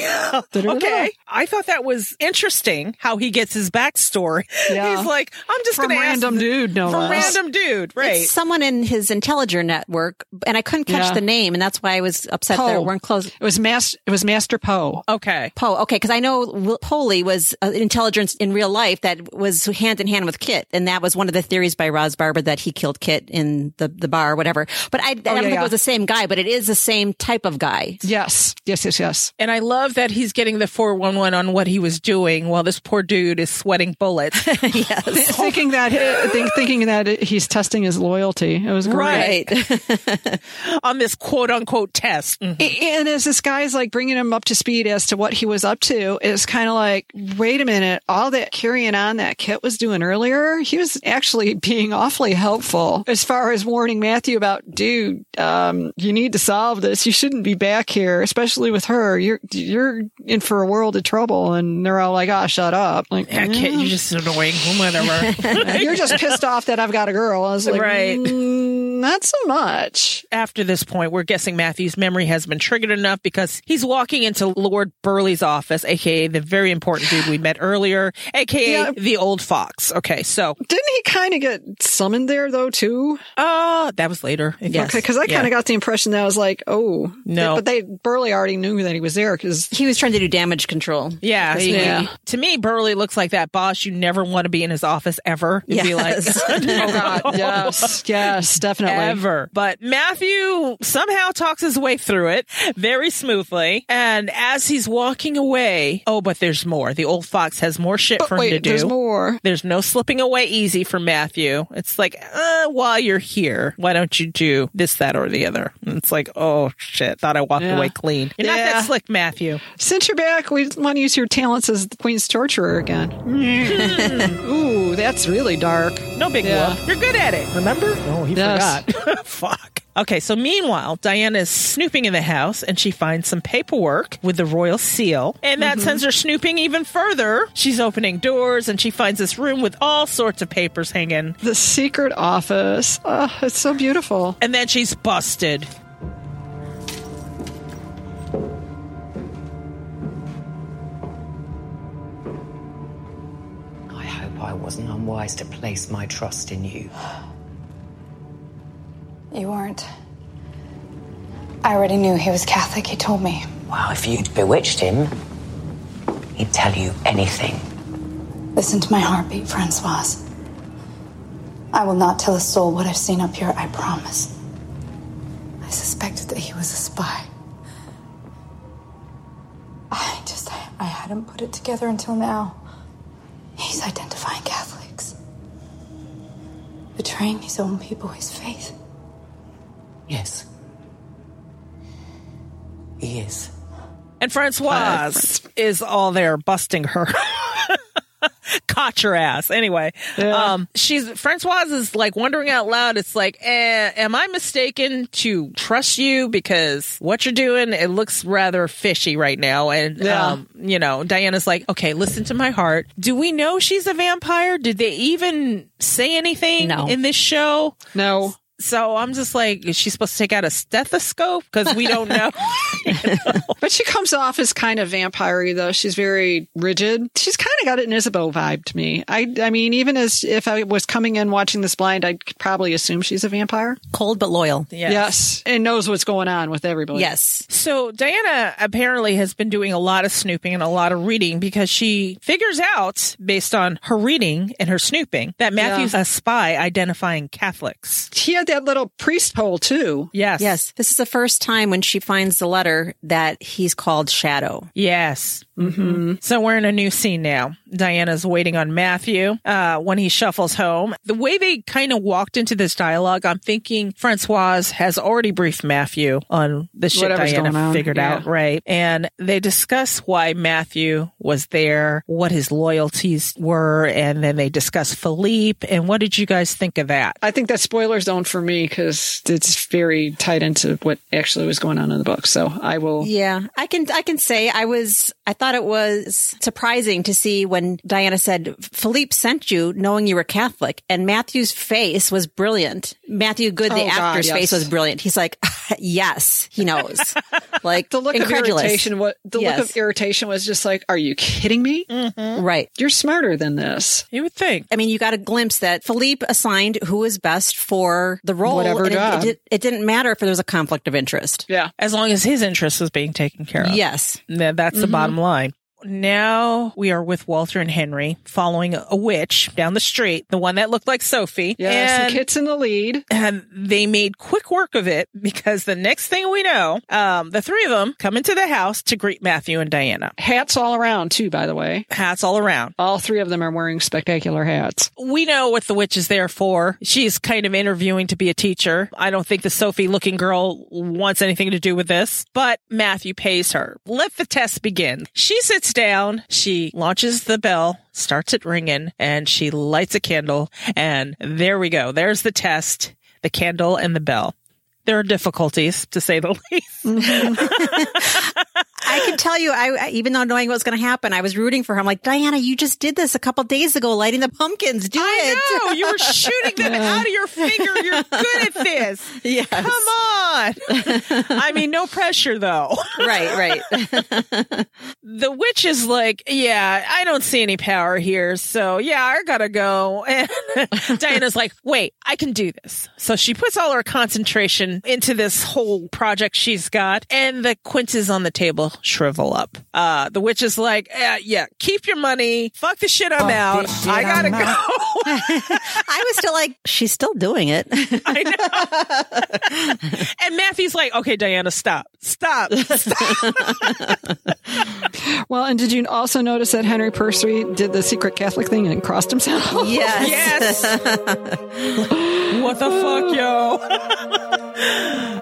okay. I thought that was interesting how he gets his backstory. Yeah. He's like, I'm just going to ask random dude, no from less. random dude, right? It's someone in his Intelligencer network, and I couldn't catch Yeah. the name, and that's why I was upset that Poe. it weren't close. It was Master. It was Master Poe. okay. Poe, okay, because I know Will- Poley was uh, intelligence in real life that was hand in hand with Kit, and that was one of the theories by Ros Barber that he killed Kit in the, the bar or whatever. But I, I don't yeah, think yeah. it was the same guy, but it is the same type of guy. Yes. Yes. Yes. Yes. And I love that he's getting the 411 on what he was doing while this poor dude is sweating bullets. yes. thinking that think, thinking that he's testing his loyalty. It was great. Right. on this quote unquote test. Mhm. And as this guy's like bringing him up to speed as to what he was up to, is kind of like, wait a minute, all that carrying on that Kit was doing earlier, he was actually being awfully helpful as far as warning Matthew about, dude, um, you need to solve this. You shouldn't be back here, especially with her. You're you're in for a world of trouble. And they're all like, ah, shut up. Like, Yeah, kid, you're just annoying. Whatever. you're just pissed off that I've got a girl. I was like, Right. "Mm, not so much. After this point, we're guessing Matthew's memory has been triggered enough because he's walking into Lord Burghley's office, aka the very important dude we met earlier, aka Yeah. the old fox. Okay, so Didn't he kind of get summoned there though too? uh that was later. If Yes. Okay, because I kind of Yeah. got the impression that I was like, oh No. but they Burghley already knew that he was there because he was trying to do damage control. Yeah, he- Yeah. to me, Burghley looks like that boss you never want to be in his office ever. You'd be like, Yes. oh god, yes, yes, definitely. ever. But Matthew somehow talks his way through it very smoothly. And as he's walking away, oh, but there's more. The old fox has more shit But for him to do. there's more. There's no slipping away easy for Matthew. It's like, uh, while you're here, why don't you do this, that, or the other? And it's like, oh shit, thought I walked Yeah. away clean. You're not that slick, Matthew. Since you're back, we want to use your talents as the Queen's torturer again. Ooh, that's really dark. No big Yeah. whoop. You're good at it. Remember? Oh, he Yes. forgot. Fuck. Okay, so meanwhile, Diana is snooping in the house and she finds some paperwork with the royal seal. And that Mm-hmm. sends her snooping even further. She's opening doors and she finds this room with all sorts of papers hanging. The secret office. Oh, it's so beautiful. And then she's busted. I hope I wasn't unwise to place my trust in you. You weren't. I already knew he was Catholic. He told me. Well, if you'd bewitched him, he'd tell you anything. Listen to my heartbeat, Francoise. I will not tell a soul what I've seen up here, I promise. I suspected that he was a spy. I just, I, I hadn't put it together until now. He's identifying Catholics, betraying his own people, his faith. And Francoise is all there busting her. Caught your ass. Anyway, um, she's Francoise is like wondering out loud. It's like, eh, am I mistaken to trust you because what you're doing it looks rather fishy right now? And Yeah. um, you know, Diana's like, okay, listen to my heart. Do we know she's a vampire? Did they even say anything No. in this show? No. So I'm just like, is she supposed to take out a stethoscope? Because we don't know. But she comes off as kind of vampire though. She's very rigid. She's kind of got an Isabeau vibe to me. I, I mean, even as if I was coming in watching this blind, I'd probably assume she's a vampire. Cold but loyal. Yes. Yes, and knows what's going on with everybody. Yes. So Diana apparently has been doing a lot of snooping and a lot of reading because she figures out, based on her reading and her snooping, that Matthew's a spy identifying Catholics. he had that little priest hole too. Yes. Yes. This is the first time when she finds the letter that he's called Shadow. Yes. Mm-hmm. So we're in a new scene now. Diana's waiting on Matthew uh, when he shuffles home. The way they kind of walked into this dialogue, I'm thinking Francoise has already briefed Matthew on the shit Whatever's Diana figured yeah. out, right? And they discuss why Matthew was there, what his loyalties were, and then they discuss Philippe. And what did you guys think of that? I think that's spoiler zone for me because it's very tied into what actually was going on in the book. So I will. Yeah, I can I can say I was I thought it was surprising to see when Diana said Philippe sent you knowing you were Catholic and Matthew's face was brilliant. Matthew Goode the Oh, God, actor's yes. face was brilliant. He's like, "Yes, he knows." Like The look of irritation. What the Yes. look of irritation was just like, "Are you kidding me? Mm-hmm. Right. You're smarter than this." You would think. I mean, you got a glimpse that Philippe assigned who was best for the role. Whatever and it- job. It, did, it didn't matter if there was a conflict of interest. Yeah. As long as his interest was being taken care of. Yes. Th- That's the mm-hmm. bottom line. Now we are with Walter and Henry following a witch down the street, the one that looked like Sophie. Yes. and, the kit's in the lead. and they made quick work of it because the next thing we know, um, the three of them come into the house to greet Matthew and Diana. Hats all around too. By the way, Hats all around. all three of them are wearing spectacular hats. We know what the witch is there for. She's kind of interviewing to be a teacher. I don't think the Sophie looking girl wants anything to do with this, but Matthew pays her. Let the test begin. She sits down. She launches the bell, starts it ringing, and she lights a candle. And there we go. There's the test, the candle and the bell. There are difficulties, to say the least. I can tell you, I even though knowing what was going to happen, I was rooting for her. I'm like, Diana, you just did this a couple days ago, lighting the pumpkins. Do I it. know you were shooting them out of your finger. You're good at this. Yes. Come on. I mean, no pressure though. right, right. the witch is like, yeah, I don't see any power here. So yeah, I gotta go. And Diana's like, wait, I can do this. So she puts all her concentration into this whole project she's got and the quinces on the table shrivel up. Uh, the witch is like, eh, yeah, keep your money. Fuck the shit. I'm out. shit, I gotta I'm go. I was still like, she's still doing it. I know. and Matthew's like, okay, Diana, stop, stop, stop. Well, and did you also notice that Henry Percy did the secret Catholic thing and crossed himself? yes. Yes. what the fuck, yo?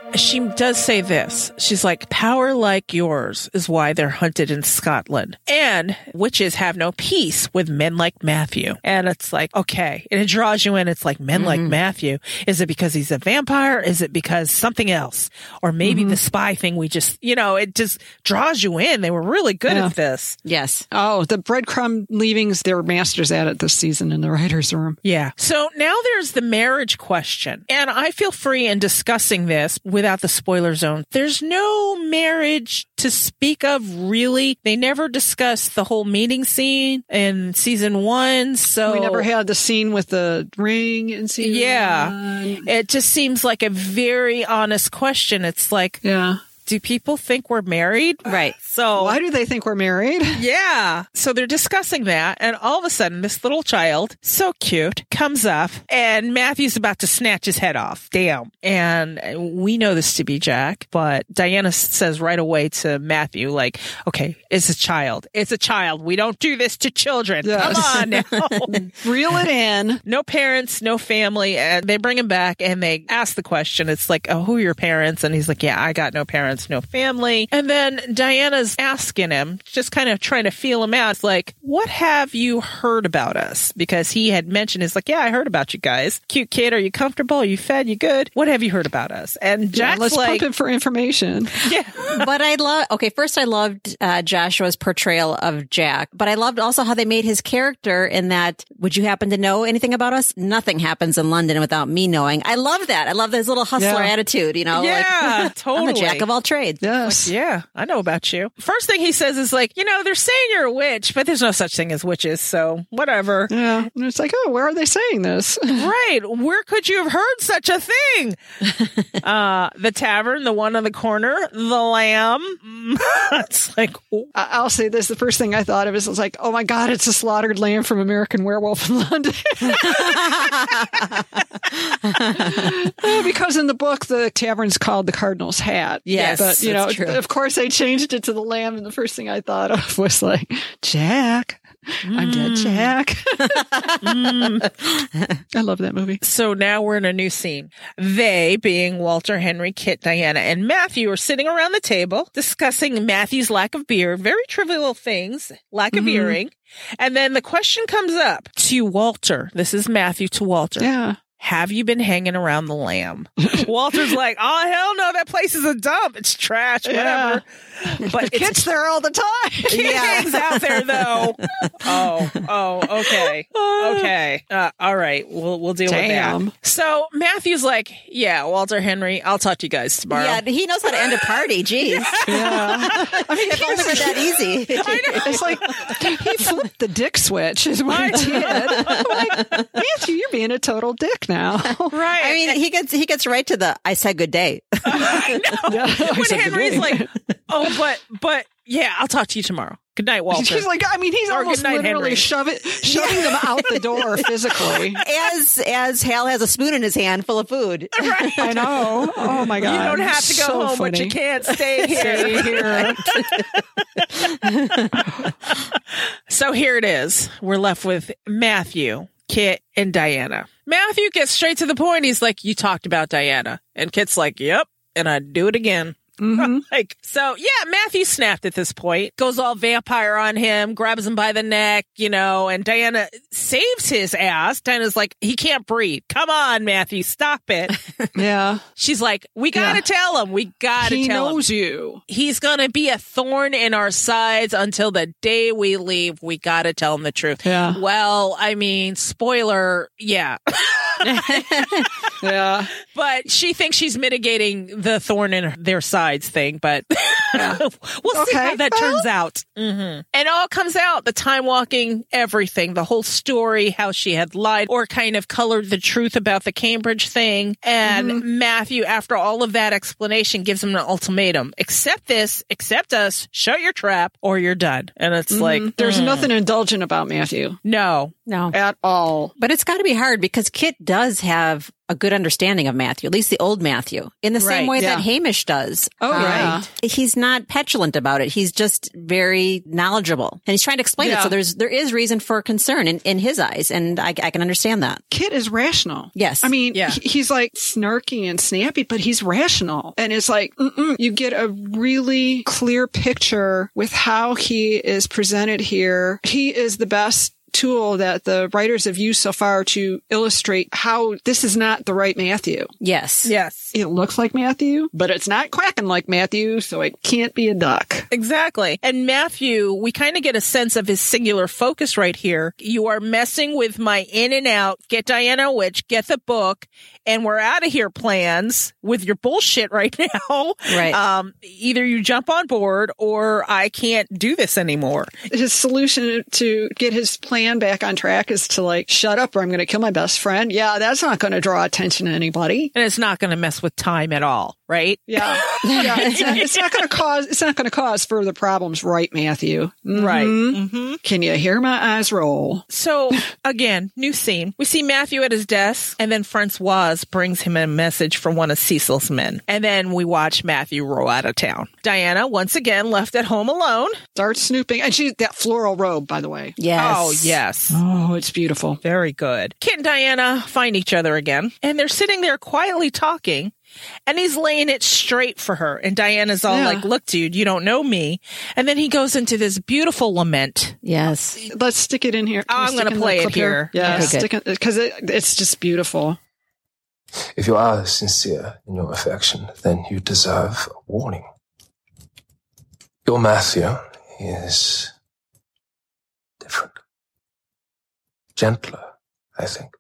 she does say this. She's like, power like yours is why they're hunted in Scotland. And witches have no peace with men like Matthew. And it's like, okay. And it draws you in. It's like, men like mm-hmm. Matthew. Is it because he's a vampire? Is it because something else? Or maybe mm-hmm. the spy thing we just, you know, it just draws you in. They were really good Yeah. at this. Yes. Oh, the breadcrumb leavings, they were masters at it this season in the writer's room. Yeah. So now there's the marriage question. And I feel free in discussing this without the spoiler zone. There's no marriage to speak of really. They never discussed the whole meeting scene in season one. So We never had the scene with the ring in season Yeah. one. It just seems like a very honest question. It's like, Yeah. Do people think we're married? Right. So Why do they think we're married? yeah. So they're discussing that. And all of a sudden, this little child, so cute, comes up and Matthew's about to snatch his head off. Damn. And we know this to be Jack, but Diana says right away to Matthew, like, okay, it's a child. It's a child. We don't do this to children. Yes. Come on now. Reel it in. no parents, no family. And they bring him back and they ask the question. It's like, oh, who are your parents? And he's like, yeah, I got no parents, no family. And then Diana's asking him, just kind of trying to feel him out. It's like, what have you heard about us? Because he had mentioned, it's like, yeah, I heard about you guys. Cute kid. Are you comfortable? Are you fed? You good? What have you heard about us? And Yeah, Jack's let's like, pump it for information. yeah. but I love, okay, first I loved uh, Joshua's portrayal of Jack, but I loved also how they made his character in that, would you happen to know anything about us? Nothing happens in London without me knowing. I love that. I love his little hustler Yeah. attitude, you know? Yeah, like, I'm totally. a jack of all trades. Yes. Yeah, I know about you. First thing he says is like, you know, they're saying you're a witch, but there's no such thing as witches, so whatever. Yeah. And it's like, oh, where are they saying this? Right. Where could you have heard such a thing? uh, the tavern, the one on the corner, the lamb. it's like, oh, I- I'll say this. The first thing I thought of is it's like, oh my God, it's a slaughtered lamb from American Werewolf in London. Because in the book, the tavern's called the Cardinal's Hat. Yes. Yes, But you know, true. of course, I changed it to the lamb, and the first thing I thought of was like, Jack. I'm dead, Mm. Jack. I love that movie. So now we're in a new scene. They, being Walter, Henry, Kit, Diana, and Matthew, are sitting around the table discussing Matthew's lack of beard, very trivial things, lack of Mhm. earring. And then the question comes up to Walter. This is Matthew to Walter. Yeah. Have you been hanging around the lamb? Walter's like, oh, hell no, that place is a dump. It's trash, whatever. But Kit's it's there all the time. Kid hangs out there though. Oh, oh, okay, okay, uh, all right. We'll we'll deal with that. So Matthew's like, yeah, Walter Henry, I'll talk to you guys tomorrow. Yeah, he knows how to end a party. Jeez. Yeah. I mean, If only it were that easy. It's like he flipped the dick switch, is what he did. I'm like, Matthew, you're being a total dick now. right. I mean, he gets he gets right to the I said good day. I know. Yeah, I when Henry's like, oh, but but yeah, I'll talk to you tomorrow. Good night, Walter. He's like, I mean, he's Or almost good night, literally Henry. shove it, shoving them out the door physically. As as Hal has a spoon in his hand full of food. Right. I know. Oh my god! you don't have to go So home, but you can't stay here. Stay here. So here it is. We're left with Matthew, Kit, and Diana. Matthew gets straight to the point. He's like, You talked about Diana. And Kit's like, Yep. And I'd do it again. Mhm. like, so yeah, Matthew snapped at this point, goes all vampire on him, grabs him by the neck, you know, and Diana saves his ass. Diana's like, He can't breathe. Come on, Matthew, stop it. Yeah, She's like, We gotta Yeah. tell him. We gotta he tell him knows you. he's gonna be a thorn in our sides until the day we leave. We gotta tell him the truth. Yeah. Well, I mean, spoiler, yeah. Yeah, but she thinks she's mitigating the thorn in their sides thing, but we'll see how that well. turns out. hmm And all comes out the time walking, everything, the whole story, how she had lied or kind of colored the truth about the Cambridge thing. And Mm-hmm. Matthew, after all of that explanation, gives him an ultimatum accept this, accept us, shut your trap, or you're done. And it's like, Mm-hmm. there's mm, nothing indulgent about Matthew no. No. at all. But it's got to be hard because Kit does have a good understanding of Matthew, at least the old Matthew, in the same Right, way yeah. that Hamish does. Oh, Um, yeah. He's not petulant about it. He's just very knowledgeable and he's trying to explain it. So there's, there is reason for concern in, in his eyes. And I, I can understand that. Kit is rational. Yes. I mean, Yeah. he's like snarky and snappy, but he's rational. And it's like, mm-mm, you get a really clear picture with how he is presented here. He is the best tool that the writers have used so far to illustrate how this is not the right Matthew. Yes. Yes. It looks like Matthew, but it's not quacking like Matthew, so it can't be a duck. Exactly. And Matthew, we kind of get a sense of his singular focus right here. You are messing with my in and out, get Diana a Witch, get the book, and we're out of here plans with your bullshit right now. Right. Um, either you jump on board or I can't do this anymore. His solution to get his plan back on track is to like, shut up or I'm going to kill my best friend. Yeah, that's not going to draw attention to anybody. And it's not going to mess with time at all, right? Yeah. Yeah. It's not, it's not going to cause, it's not going to cause further problems, right, Matthew? Right. Mhm. hmm Can you hear my eyes roll? So again, new scene. We see Matthew at his desk, and then Francoise brings him a message from one of Cecil's men. And then we watch Matthew roll out of town. Diana, once again, left at home alone. Starts snooping. And she, that floral robe, by the way. Yes. Oh, yes. Oh, it's beautiful. Very good. Kit and Diana find each other again, and they're sitting there quietly talking. And he's laying it straight for her. And Diana's all Yeah. like, Look, dude, you don't know me. And then he goes into this beautiful lament. Yes. Let's stick it in here. Can Oh, I'm stick gonna in play it clip here. Yeah, Okay, stick it because it, it's just beautiful. If you are sincere in your affection, then you deserve a warning. Your Matthew is different. Gentler, I think.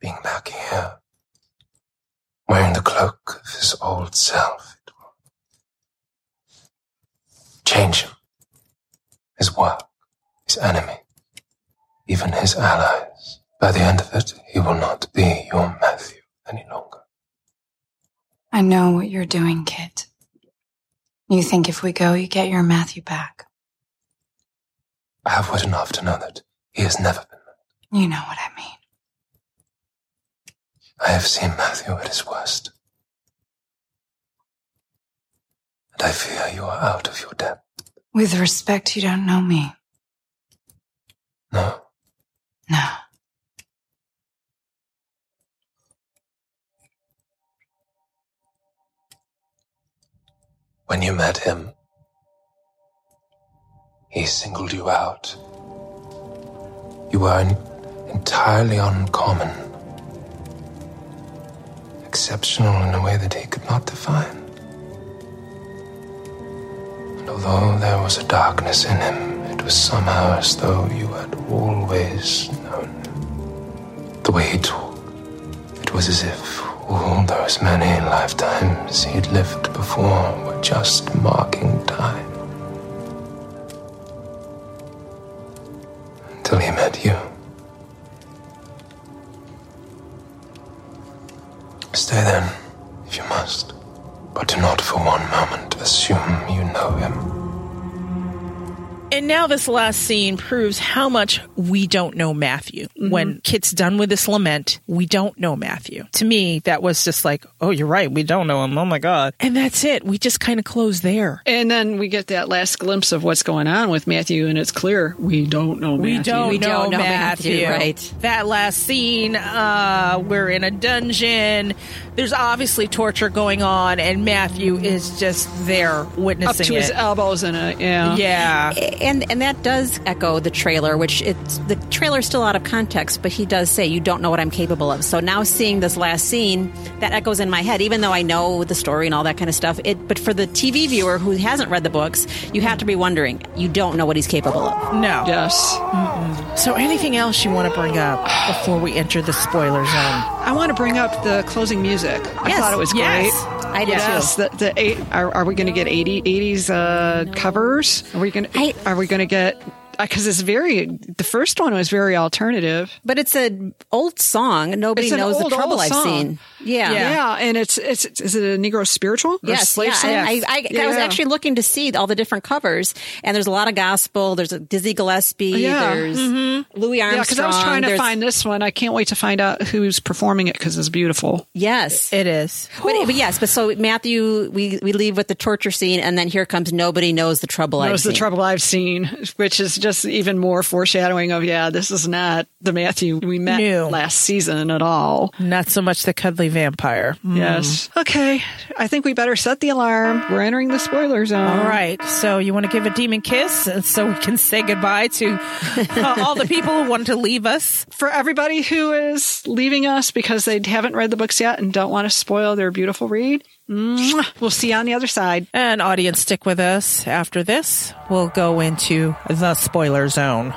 Being back here, wearing the cloak of his old self, it will change him. His work, his enemy, even his allies. By the end of it, he will not be your Matthew any longer. I know what you're doing, Kit. You think if we go, you get your Matthew back. I have wit enough to know that he has never been. You know what I mean. I have seen Matthew at his worst. And I fear you are out of your depth. With respect, you don't know me. No. No. When you met him, he singled you out. You were en- entirely uncommon, exceptional in a way that he could not define. And although there was a darkness in him, it was somehow as though you had always known. The way he talked, it was as if all those many lifetimes he'd lived before were just marking time. Until he met you. Stay then, if you must, but do not for one moment assume you know him. And now this last scene proves how much we don't know Matthew. When Kit's done with this lament, we don't know Matthew. To me, that was just like, oh, you're right. We don't know him. Oh my God. And that's it. We just kind of close there. And then we get that last glimpse of what's going on with Matthew, and it's clear we don't know Matthew. We don't, We know, don't know Matthew. Matthew, right. That last scene, uh, we're in a dungeon. There's obviously torture going on, and Matthew is just there witnessing Up witnessing to his elbows in it, yeah. yeah. And and that does echo the trailer, which it's the trailer's still out of context, but he does say you don't know what I'm capable of. So now seeing this last scene, that echoes in my head, even though I know the story and all that kind of stuff. It, but for the TV viewer who hasn't read the books, you have to be wondering, you don't know what he's capable of. No. Yes. So, anything else you want to bring up before we enter the spoiler zone? I want to bring up the closing music. I thought it was Yes. great. I did Yes, too. the, the eight, are, are we going to get 80, 80s uh, covers? Are we going to are we going to get because it's very the first one was very alternative. But it's an old song. Nobody It's knows old, the trouble I've song. seen. Yeah. Yeah, and it's, it's is it a Negro spiritual? Or Yes, slave yeah. song? And I, I, I was actually looking to see all the different covers, and there's a lot of gospel. There's a Dizzy Gillespie. Yeah. There's mm-hmm. Louis Armstrong. Yeah, because I was trying to there's- find this one. I can't wait to find out who's performing it because it's beautiful. Yes, It is. but, but yes, but so Matthew, we we leave with the torture scene, and then here comes nobody knows the trouble I've Knows the seen. trouble I've seen, which is just even more foreshadowing of yeah, this is not the Matthew we met No. last season at all. Not so much the cuddly vampire. Yes. Okay, I think we better set the alarm. We're entering the spoiler zone. All right. So you want to give a demon kiss so we can say goodbye to uh, all the people who want to leave us? For everybody who is leaving us because they haven't read the books yet and don't want to spoil their beautiful read, we'll see you on the other side. And audience, stick with us. After this, we'll go into the spoiler zone.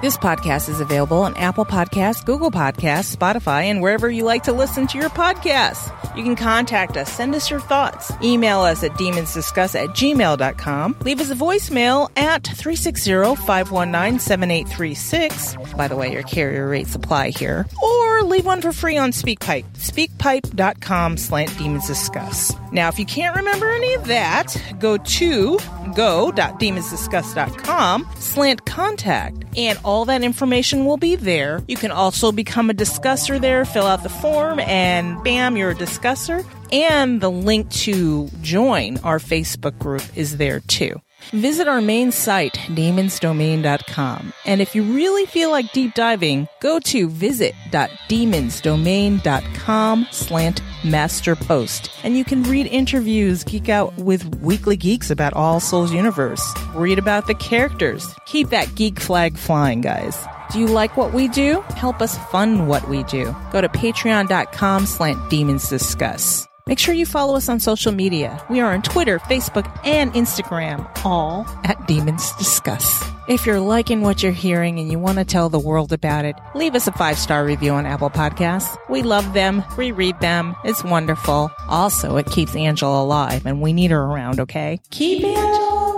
This podcast is available on Apple Podcasts, Google Podcasts, Spotify, and wherever you like to listen to your podcasts. You can contact us, send us your thoughts, email us at demonsdiscuss at gmail.com, leave us a voicemail at 360-519-7836. By the way, your carrier rates apply here. Or leave one for free on SpeakPipe, speakpipe.com slant demonsdiscuss. Now, if you can't remember any of that, go to go.demonsdiscuss.com slant contact and all that information will be there. You can also become a discusser there, fill out the form, and bam, you're a discusser. And the link to join our Facebook group is there too. Visit our main site, demonsdomain.com. And if you really feel like deep diving, go to visit.demonsdomain.com slant master post. And you can read interviews, geek out with weekly geeks about All Souls Universe, read about the characters. Keep that geek flag flying, guys. Do you like what we do? Help us fund what we do. Go to patreon.com slant demons discuss. Make sure you follow us on social media. We are on Twitter, Facebook, and Instagram, all at Demons Discuss. If you're liking what you're hearing and you want to tell the world about it, leave us a five star review on Apple Podcasts. We love them, we read them, it's wonderful. Also, it keeps Angela alive, and we need her around, okay? Keep Angela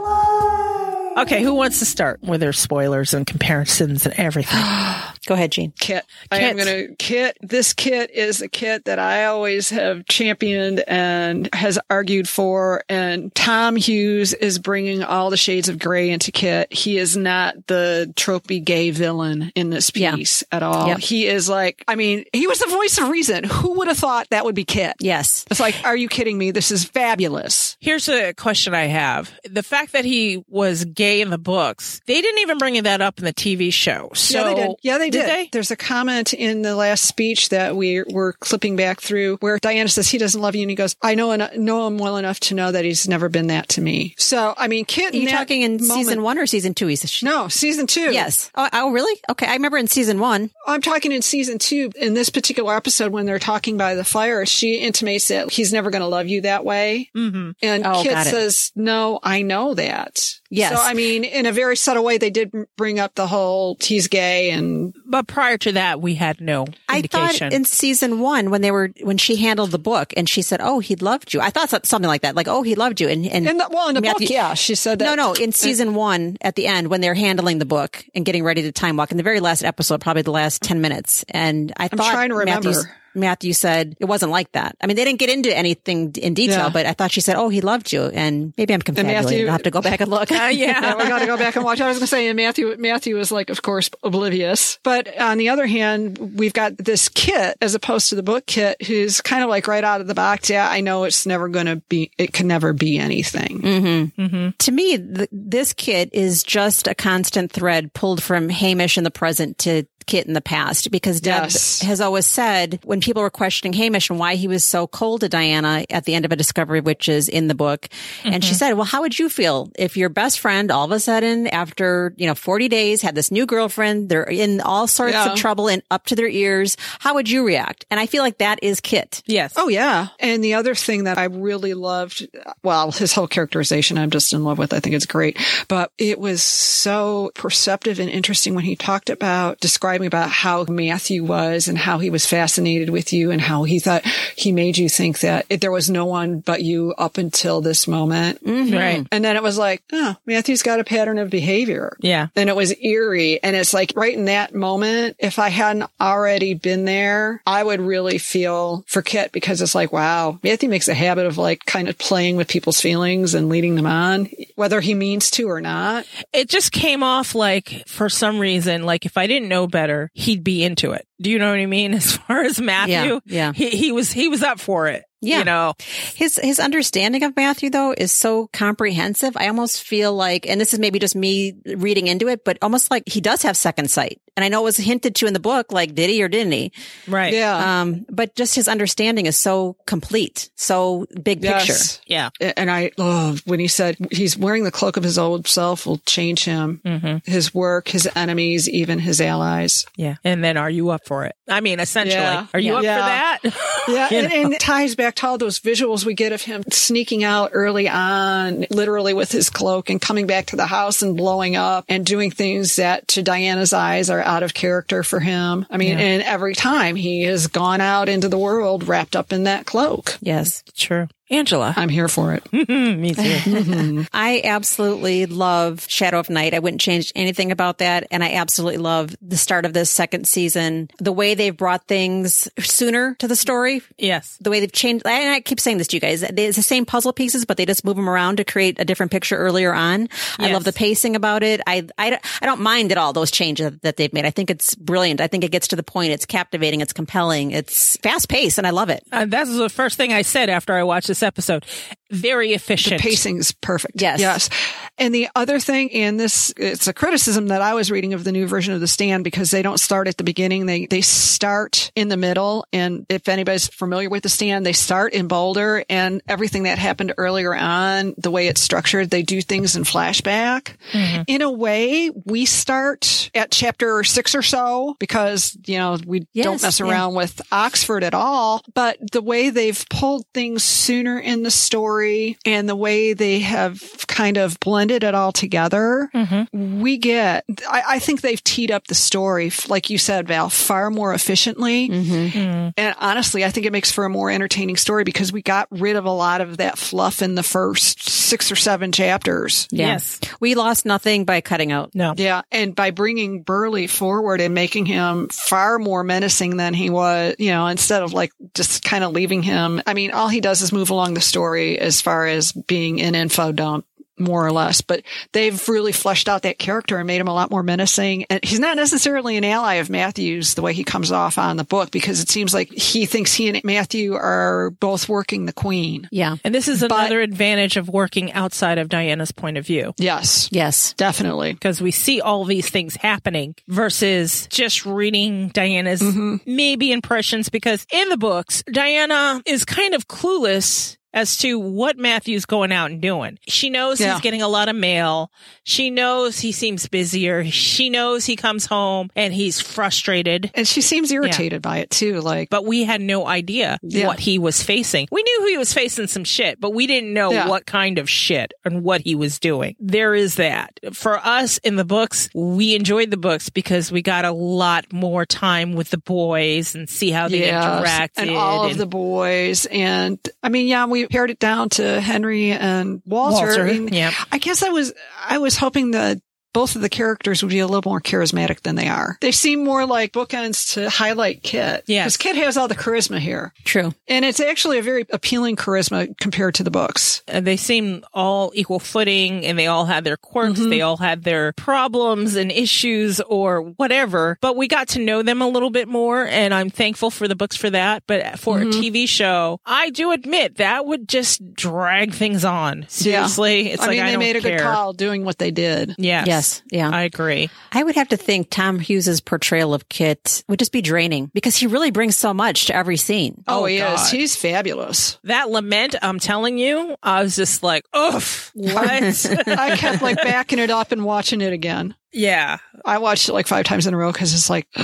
alive! Okay, who wants to start with their spoilers and comparisons and everything? Go ahead, Jean. Kit. I am going to Kit. This Kit is a Kit that I always have championed and has argued for. And Tom Hughes is bringing all the shades of gray into Kit. He is not the tropey gay villain in this Yeah. piece at all. Yep. He is like, I mean, he was the voice of reason. Who would have thought that would be Kit? Yes. It's like, are you kidding me? This is fabulous. Here's a question I have. The fact that he was gay in the books, they didn't even bring that up in the TV show. So yeah, they did. Yeah, they did. They? There's a comment in the last speech that we were clipping back through where Diana says he doesn't love you, and he goes, "I know en- know him well enough to know that he's never been that to me." So, I mean, Kit. Are you talking in moment- season one or season two? No, season two. Yes. Oh, oh, really? Okay. I remember in season one. I'm talking in season two. In this particular episode, when they're talking by the fire, she intimates that he's never going to love you that way. Mm-hmm. And Oh, Kit says, "No, I know that." Yes. So, I mean, in a very subtle way, they did bring up the whole he's gay and But prior to that, we had no I indication. thought in season one when they were when she handled the book and she said, "Oh, he loved you." I thought something like that, like, "Oh, he loved you." And and in the, well, in the Matthew- book, yeah, she said that. No, no. In season one, at the end, when they're handling the book and getting ready to time walk, in the very last episode, probably the last ten minutes, and I thought trying to remember. Matthew's- Matthew said it wasn't like that. I mean, they didn't get into anything in detail, Yeah. but I thought she said, "Oh, he loved you," and maybe I'm confabulating. Matthew- I'll have to go back and look. yeah, we got to go back and watch. I was going to say, and Matthew, Matthew is like, of course, oblivious. But on the other hand, we've got this kit as opposed to the book kit, who's kind of like right out of the box. Yeah, I know it's never going to be. It can never be anything. Mm-hmm. Mm-hmm. to me, th- this Kit is just a constant thread pulled from Hamish in the present to Kit in the past because Deb Yes. has always said when people were questioning Hamish and why he was so cold to Diana at the end of a discovery, which is in the book. And she mm-hmm. said, well, how would you feel if your best friend all of a sudden after, you know, 40 days had this new girlfriend, they're in all sorts Yeah. of trouble and up to their ears. How would you react? And I feel like that is Kit. yes. Oh yeah. And the other thing that I really loved, well, his whole characterization I'm just in love with. I think it's great. But it was so perceptive and interesting when he talked about describing about how Matthew was and how he was fascinated with you and how he thought he made you think that it, there was no one but you up until this moment. Mm-hmm. Right. And then it was like, oh, Matthew's got a pattern of behavior. Yeah. And it was eerie. And it's like right in that moment, if I hadn't already been there, I would really feel for Kit because it's like, wow, Matthew makes a habit of like kind of playing with people's feelings and leading them on, whether he means to or not. It just came off like, for some reason, like if I didn't know better, he'd be into it. Do you know what I mean? As far as Matthew, yeah. he, he was, he was up for it. Yeah. You know, His his understanding of Matthew though is so comprehensive. I almost feel like, and this is maybe just me reading into it, but almost like he does have second sight. And I know it was hinted to in the book, like did he or didn't he? right. Yeah. Um, but just his understanding is so complete, so big picture. Yes. Yeah. And I love when he said he's wearing the cloak of his old self will change him, his work, his enemies, even his allies. Yeah. And then are you up for it? I mean, essentially, Yeah. are you Yeah. up Yeah. for that? Yeah, You and, know? and it ties back to all those visuals we get of him sneaking out early on, literally with his cloak and coming back to the house and blowing up and doing things that to Diana's eyes are out of character for him. I mean, and every time he has gone out into the world wrapped up in that cloak. Yes. True. Angela. I'm here for it. Me too. I absolutely love Shadow of Night. I wouldn't change anything about that. And I absolutely love the start of this second season. The way they've brought things sooner to the story. yes. The way they've changed, and I keep saying this to you guys, it's the same puzzle pieces, but they just move them around to create a different picture earlier on. I love the pacing about it. I, I, I don't mind at all those changes that they've made. I think it's brilliant. I think it gets to the point. It's captivating. It's compelling. It's fast paced and I love it. Uh, that's the first thing I said after I watched this episode. Very efficient. The pacing's perfect. Yes. Yes. And the other thing, and this, it's a criticism that I was reading of the new version of The Stand because they don't start at the beginning. They, they start in the middle. And if anybody's familiar with The Stand, they start in Boulder and everything that happened earlier on, the way it's structured, they do things in flashback. Mm-hmm. In a way, we start at chapter six or so because, you know, we Yes, don't mess yeah. around with Oxford at all. But the way they've pulled things sooner in the story and the way they have kind of blended it all together, mm-hmm. we get, I, I think they've teed up the story, like you said, Val, far more efficiently. Mm-hmm. Mm. And honestly, I think it makes for a more entertaining story because we got rid of a lot of that fluff in the first six or seven chapters. Yeah. Yes. We lost nothing by cutting out. No. Yeah, and by bringing Burghley forward and making him far more menacing than he was, you know, instead of like just kind of leaving him. I mean, all he does is move along the story as far as being an info dump. More or less, but they've really fleshed out that character and made him a lot more menacing. And he's not necessarily an ally of Matthew's the way he comes off on the book because it seems like he thinks he and Matthew are both working the queen. Yeah. And this is another advantage of working outside of Diana's point of view. Yes, Yes. definitely. because we see all these things happening versus just reading Diana's mm-hmm. maybe impressions. Because in the books, Diana is kind of clueless as to what Matthew's going out and doing. She knows Yeah. he's getting a lot of mail. She knows he seems busier. She knows he comes home and he's frustrated. And she seems irritated by it too. Like, But we had no idea Yeah. what he was facing. We knew he was facing some shit, but we didn't know Yeah. what kind of shit and what he was doing. There is that. For us in the books, we enjoyed the books because we got a lot more time with the boys and see how they Yes, interacted. and all of the boys. And I mean, yeah, we pared it down to Henry and Walter. Walter, I, mean, yep. I guess I was I was hoping that both of the characters would be a little more charismatic than they are. They seem more like bookends to highlight Kit. Yeah. because Kit has all the charisma here, True. and it's actually a very appealing charisma compared to the books. and they seem all equal footing and they all had their quirks Mm-hmm. they all had their problems and issues or whatever but we got to know them a little bit more and i'm thankful for the books for that but for Mm-hmm. a tv show i do admit that would just drag things on seriously it's I like mean, I they don't made a care. good call doing what they did. yes Yes. Yeah. i agree I would have to think Tom Hughes's portrayal of Kit would just be draining because he really brings so much to every scene. Oh, oh he God. is. He's fabulous. that lament i'm telling you i was just like oof what I kept like backing it up and watching it again. yeah I watched it like five times in a row because it's like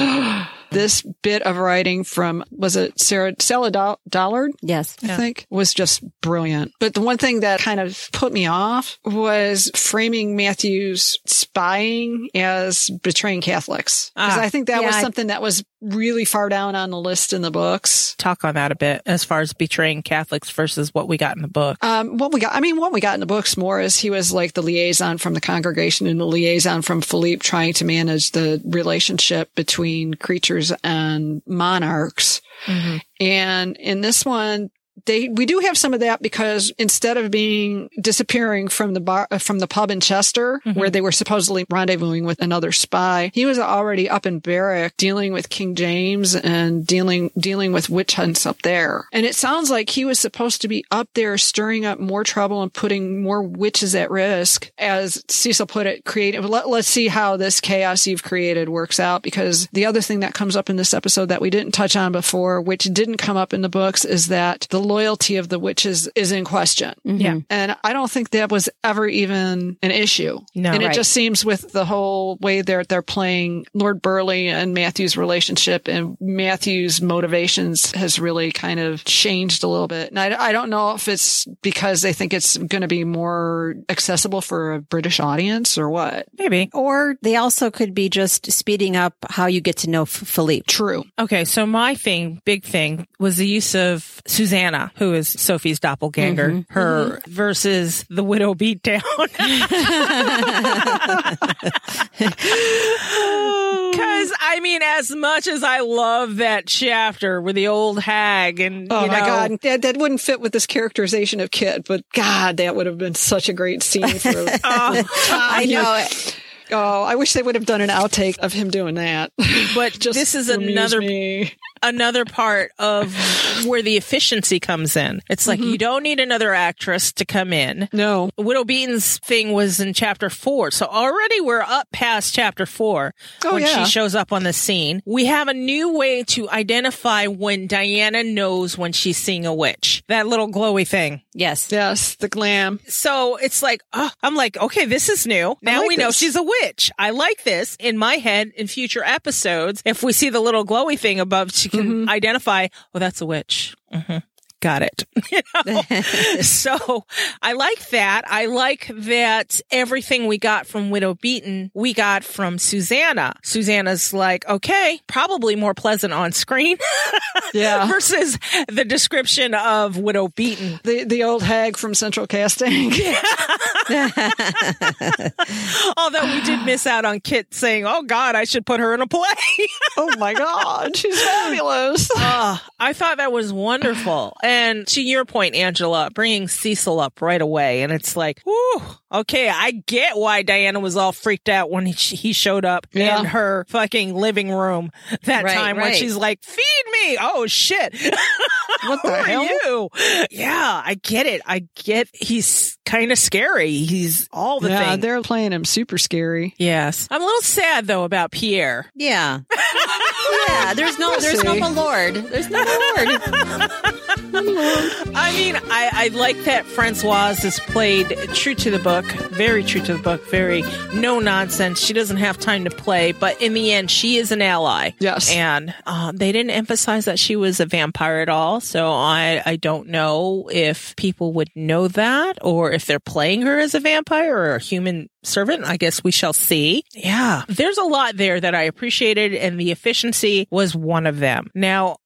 this bit of writing from was it Sarah Stella Doll- Dollard? Yes. I think was just brilliant. But the one thing that kind of put me off was framing Matthew's spying as betraying Catholics. Because Ah, I think that yeah, was I- something that was really far down on the list in the books. talk on that a bit as far as betraying catholics versus what we got in the book Um, what we got, I mean, what we got in the books more is he was like the liaison from the congregation and the liaison from Philippe trying to manage the relationship between creatures and monarchs. And in this one, they we do have some of that because instead of being disappearing from the bar uh, from the pub in Chester where they were supposedly rendezvousing with another spy, he was already up in Berwick dealing with King James and dealing dealing with witch hunts up there. And it sounds like he was supposed to be up there stirring up more trouble and putting more witches at risk. As Cecil put it, creative. Let, let's see how this chaos you've created works out. Because the other thing that comes up in this episode that we didn't touch on before, which didn't come up in the books, is that the loyalty of the witches is in question. Mm-hmm. yeah And I don't think that was ever even an issue. No. and it Right. just seems with the whole way they're they're playing Lord Burghley and Matthew's relationship and Matthew's motivations has really kind of changed a little bit. And I, I don't know if it's because they think it's going to be more accessible for a British audience or what. maybe Or they also could be just speeding up how you get to know F- Philippe. True. Okay, so my thing, big thing, was the use of Susanna, who is Sophie's doppelganger, mm-hmm. her mm-hmm. versus the widow Beaton. Because I mean, as much as I love that chapter with the old hag, and Oh you my know, God. That, that wouldn't fit with this characterization of Kit, but God, that would have been such a great scene for oh. I know. It. Oh, I wish they would have done an outtake of him doing that. but Just this is another me. Another part of where the efficiency comes in. It's like mm-hmm. you don't need another actress to come in. No. Widow Beaton's thing was in chapter four. So already we're up past chapter four Oh, when yeah. she shows up on the scene. We have a new way to identify when Diana knows when she's seeing a witch. That little glowy thing. Yes. Yes, the glam. So it's like, oh, I'm like, okay, this is new. Now like we know she's a witch. I like this in my head in future episodes. If we see the little glowy thing above, she can Mm-hmm. identify, oh, that's a witch. hmm got it. You know? so I like that. I like that everything we got from Widow Beaton, we got from Susanna. Susanna's like, okay, probably more pleasant on screen. Yeah. versus the description of Widow Beaton. The the old hag from Central Casting. Although we did miss out on Kit saying, oh God, I should put her in a play. oh my God, she's fabulous. Uh, I thought that was wonderful. And to your point, Angela, bringing Cecil up right away. And it's like, whew, okay, I get why Diana was all freaked out when he, he showed up Yeah. in her fucking living room that Right, time when she's like, feed me. Oh shit. What Who the are hell? you? Yeah, I get it. I get he's kind of scary. He's all the yeah, things. they're playing him super scary. Yes. I'm a little sad though about Pierre. Yeah. yeah. There's no there's no See? Lord. There's no Lord. I mean, I, I like that Francoise is played true to the book, very true to the book, very no nonsense. She doesn't have time to play, but in the end, she is an ally. Yes. And um, they didn't emphasize that she was a vampire at all. So I, I don't know if people would know that or if they're playing her as a vampire or a human servant. I guess we shall see. Yeah. There's a lot there that I appreciated, and the efficiency was one of them. Now,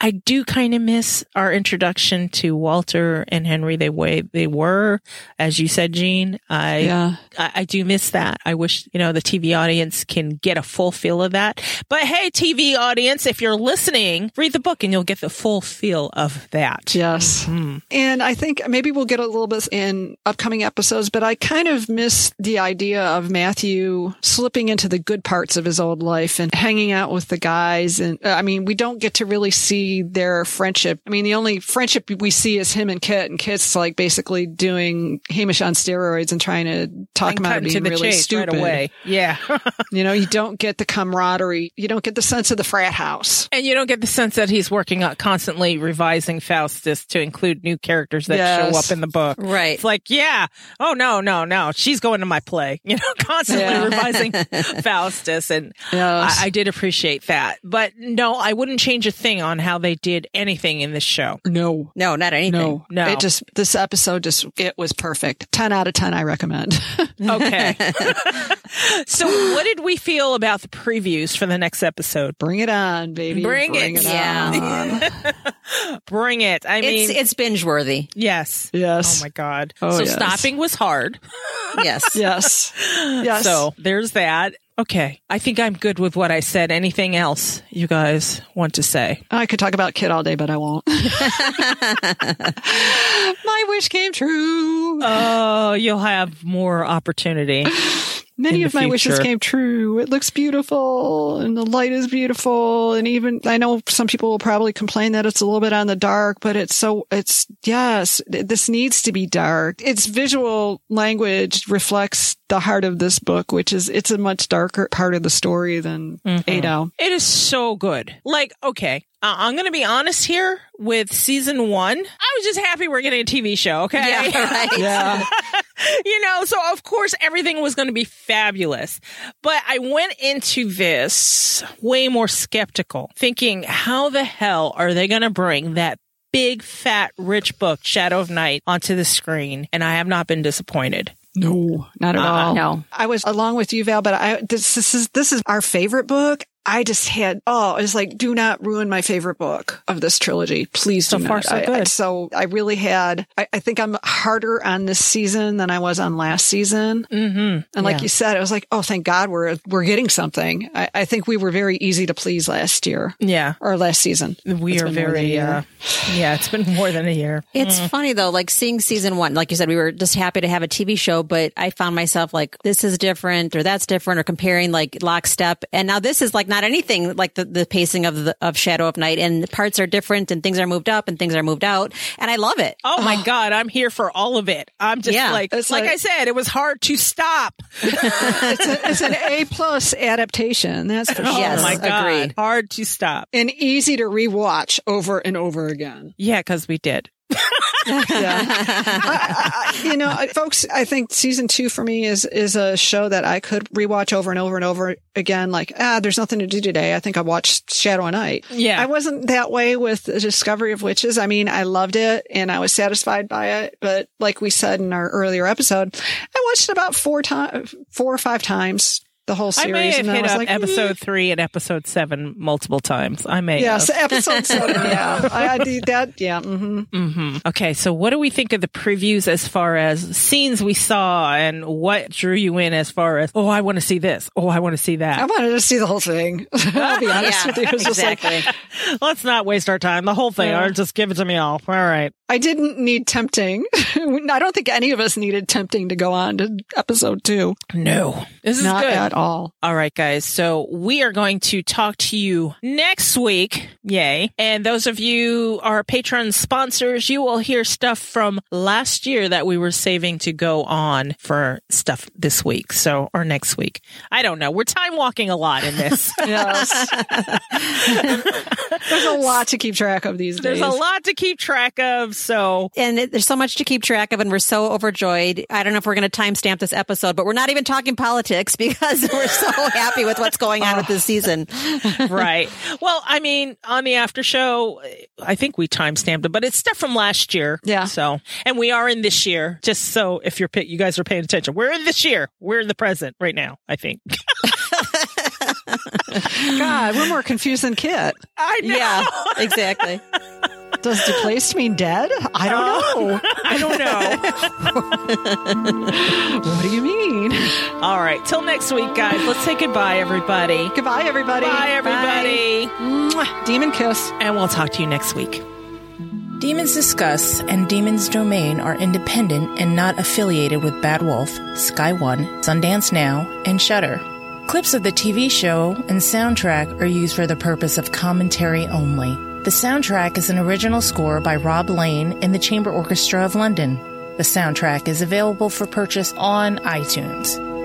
I do kind of miss our introduction to Walter and Henry the way they were, as you said, Jean. I, Yeah. I I do miss that. I wish you know the TV audience can get a full feel of that. But hey, TV audience, if you're listening, read the book and you'll get the full feel of that. Yes. And I think maybe we'll get a little bit in upcoming episodes, but I kind of miss the idea of Matthew slipping into the good parts of his old life and hanging out with the guys. And uh, I mean, we don't get to really see their friendship. I mean, the only friendship we see is him and Kit, and Kit's like basically doing Hamish on steroids and trying to talk And him out of being really stupid. right away. Yeah. You know, you don't get the camaraderie. You don't get the sense of the frat house. And you don't get the sense that he's working on constantly revising Faustus to include new characters that show up in the book. Right. It's like, yeah, oh no, no, no, she's going to my play. You know, constantly Yeah. revising Faustus, and Yes. I, I did appreciate that. But no, I wouldn't change a thing on how they did anything in this show. No. No, not anything. No, No. It just this episode just it was perfect. Ten out of ten, I recommend. Okay. so, what did we feel about the previews for the next episode? Bring it on, baby. Bring it. Yeah. on. Bring it. I mean, It's it's binge worthy. yes. yes. Oh my god. Oh, so yes. stopping was hard. Yes. Yes. Yes. So there's that. Okay. I think I'm good with what I said. Anything else you guys want to say? I could talk about Kit all day, but I won't. My wish came true. Oh, you'll have more opportunity. Many of the my wishes came true. It looks beautiful and the light is beautiful. And even, I know some people will probably complain that it's a little bit on the dark, but it's so, it's, yes, this needs to be dark. Its visual language reflects the heart of this book, which is, it's a much darker part of the story than Mm-hmm. Ada. It is so good. Like, okay, uh, I'm going to be honest here with season one. I was just happy we're getting a TV show. Okay. Yeah, right. Yeah. you know, so of course everything was going to be fabulous. But I went into this way more skeptical, thinking, how the hell are they going to bring that big, fat, rich book, Shadow of Night, onto the screen? And I have not been disappointed. No, not at all. No. I was along with you, Val, but I this, this is this is our favorite book. I just had oh, it's like do not ruin my favorite book of this trilogy, please. So do far, not. so I- I- good. so I really had. I, I think I'm harder on this season than I was on last season. Mm-hmm. And like Yeah. you said, it was like, oh, thank God we're we're getting something. I, I think we were very easy to please last year Yeah. or last season. We It's are been more than a very, year. uh, yeah, it's been more than a year. It's funny though, like seeing season one, like you said, we were just happy to have a TV show, but I found myself like, this is different or that's different or comparing like lockstep. And now this is like not anything like the, the pacing of the, of Shadow of Night and parts are different and things are moved up and things are moved out. And I love it. Oh my God, I'm here for all of it. I'm just Yeah. like, like, like- I said, it was hard to stop. it's, a, it's an A plus adaptation. That's for oh sure. Yes. oh my God, agreed. hard to stop. and easy to rewatch over and over again. Yeah, because we did. I- I- you know, folks, I think season two for me is is a show that I could rewatch over and over and over again. Like, ah, there's nothing to do today. I think I watched Shadow and Night. Yeah. I wasn't that way with the Discovery of Witches. I mean, I loved it and I was satisfied by it. But like we said in our earlier episode, I watched it about four times, four or five times the whole I series. may have and hit up like, episode "Mm." three and episode seven multiple times. I may. Yes, have. episode seven. Yeah, I, I did that. Yeah. Mm-hmm. Mm-hmm. Okay, so what do we think of the previews as far as scenes we saw and what drew you in as far as, oh, I want to see this. Oh, I want to see that. I wanted to see the whole thing. I'll be honest Yeah, with you. It was just like, exactly. Let's not waste our time. The whole thing. Yeah. Or just give it to me all. All right. I didn't need tempting. I don't think any of us needed tempting to go on to episode two. No. This is Not good. All. All right, guys. So we are going to talk to you next week. Yay. And those of you are Patreon sponsors, you will hear stuff from last year that we were saving to go on for stuff this week. So, or next week. I don't know. We're time walking a lot in this. There's a lot to keep track of these days. There's a lot to keep track of. So And it, there's so much to keep track of, and we're so overjoyed. I don't know if we're going to timestamp this episode, but we're not even talking politics because we're so happy with what's going on with this season. right. Well, I mean, on the after show, I think we time stamped it, but it's stuff from last year. Yeah. So, and we are in this year. Just so if you're, you guys are paying attention, we're in this year. We're in the present right now. I think. God, we're more confused than Kit. I know. Yeah, exactly. Does displaced mean dead? I don't uh, know. I don't know. What do you mean? All right. Till next week, guys. Let's say goodbye, everybody. Goodbye, everybody. Bye, everybody. Mwah. Demon kiss. And we'll talk to you next week. Demons Discuss and Demons Domain are independent and not affiliated with Bad Wolf, Sky One, Sundance Now, and Shudder. Clips of the TV show and soundtrack are used for the purpose of commentary only. The soundtrack is an original score by Rob Lane and the Chamber Orchestra of London. The soundtrack is available for purchase on iTunes.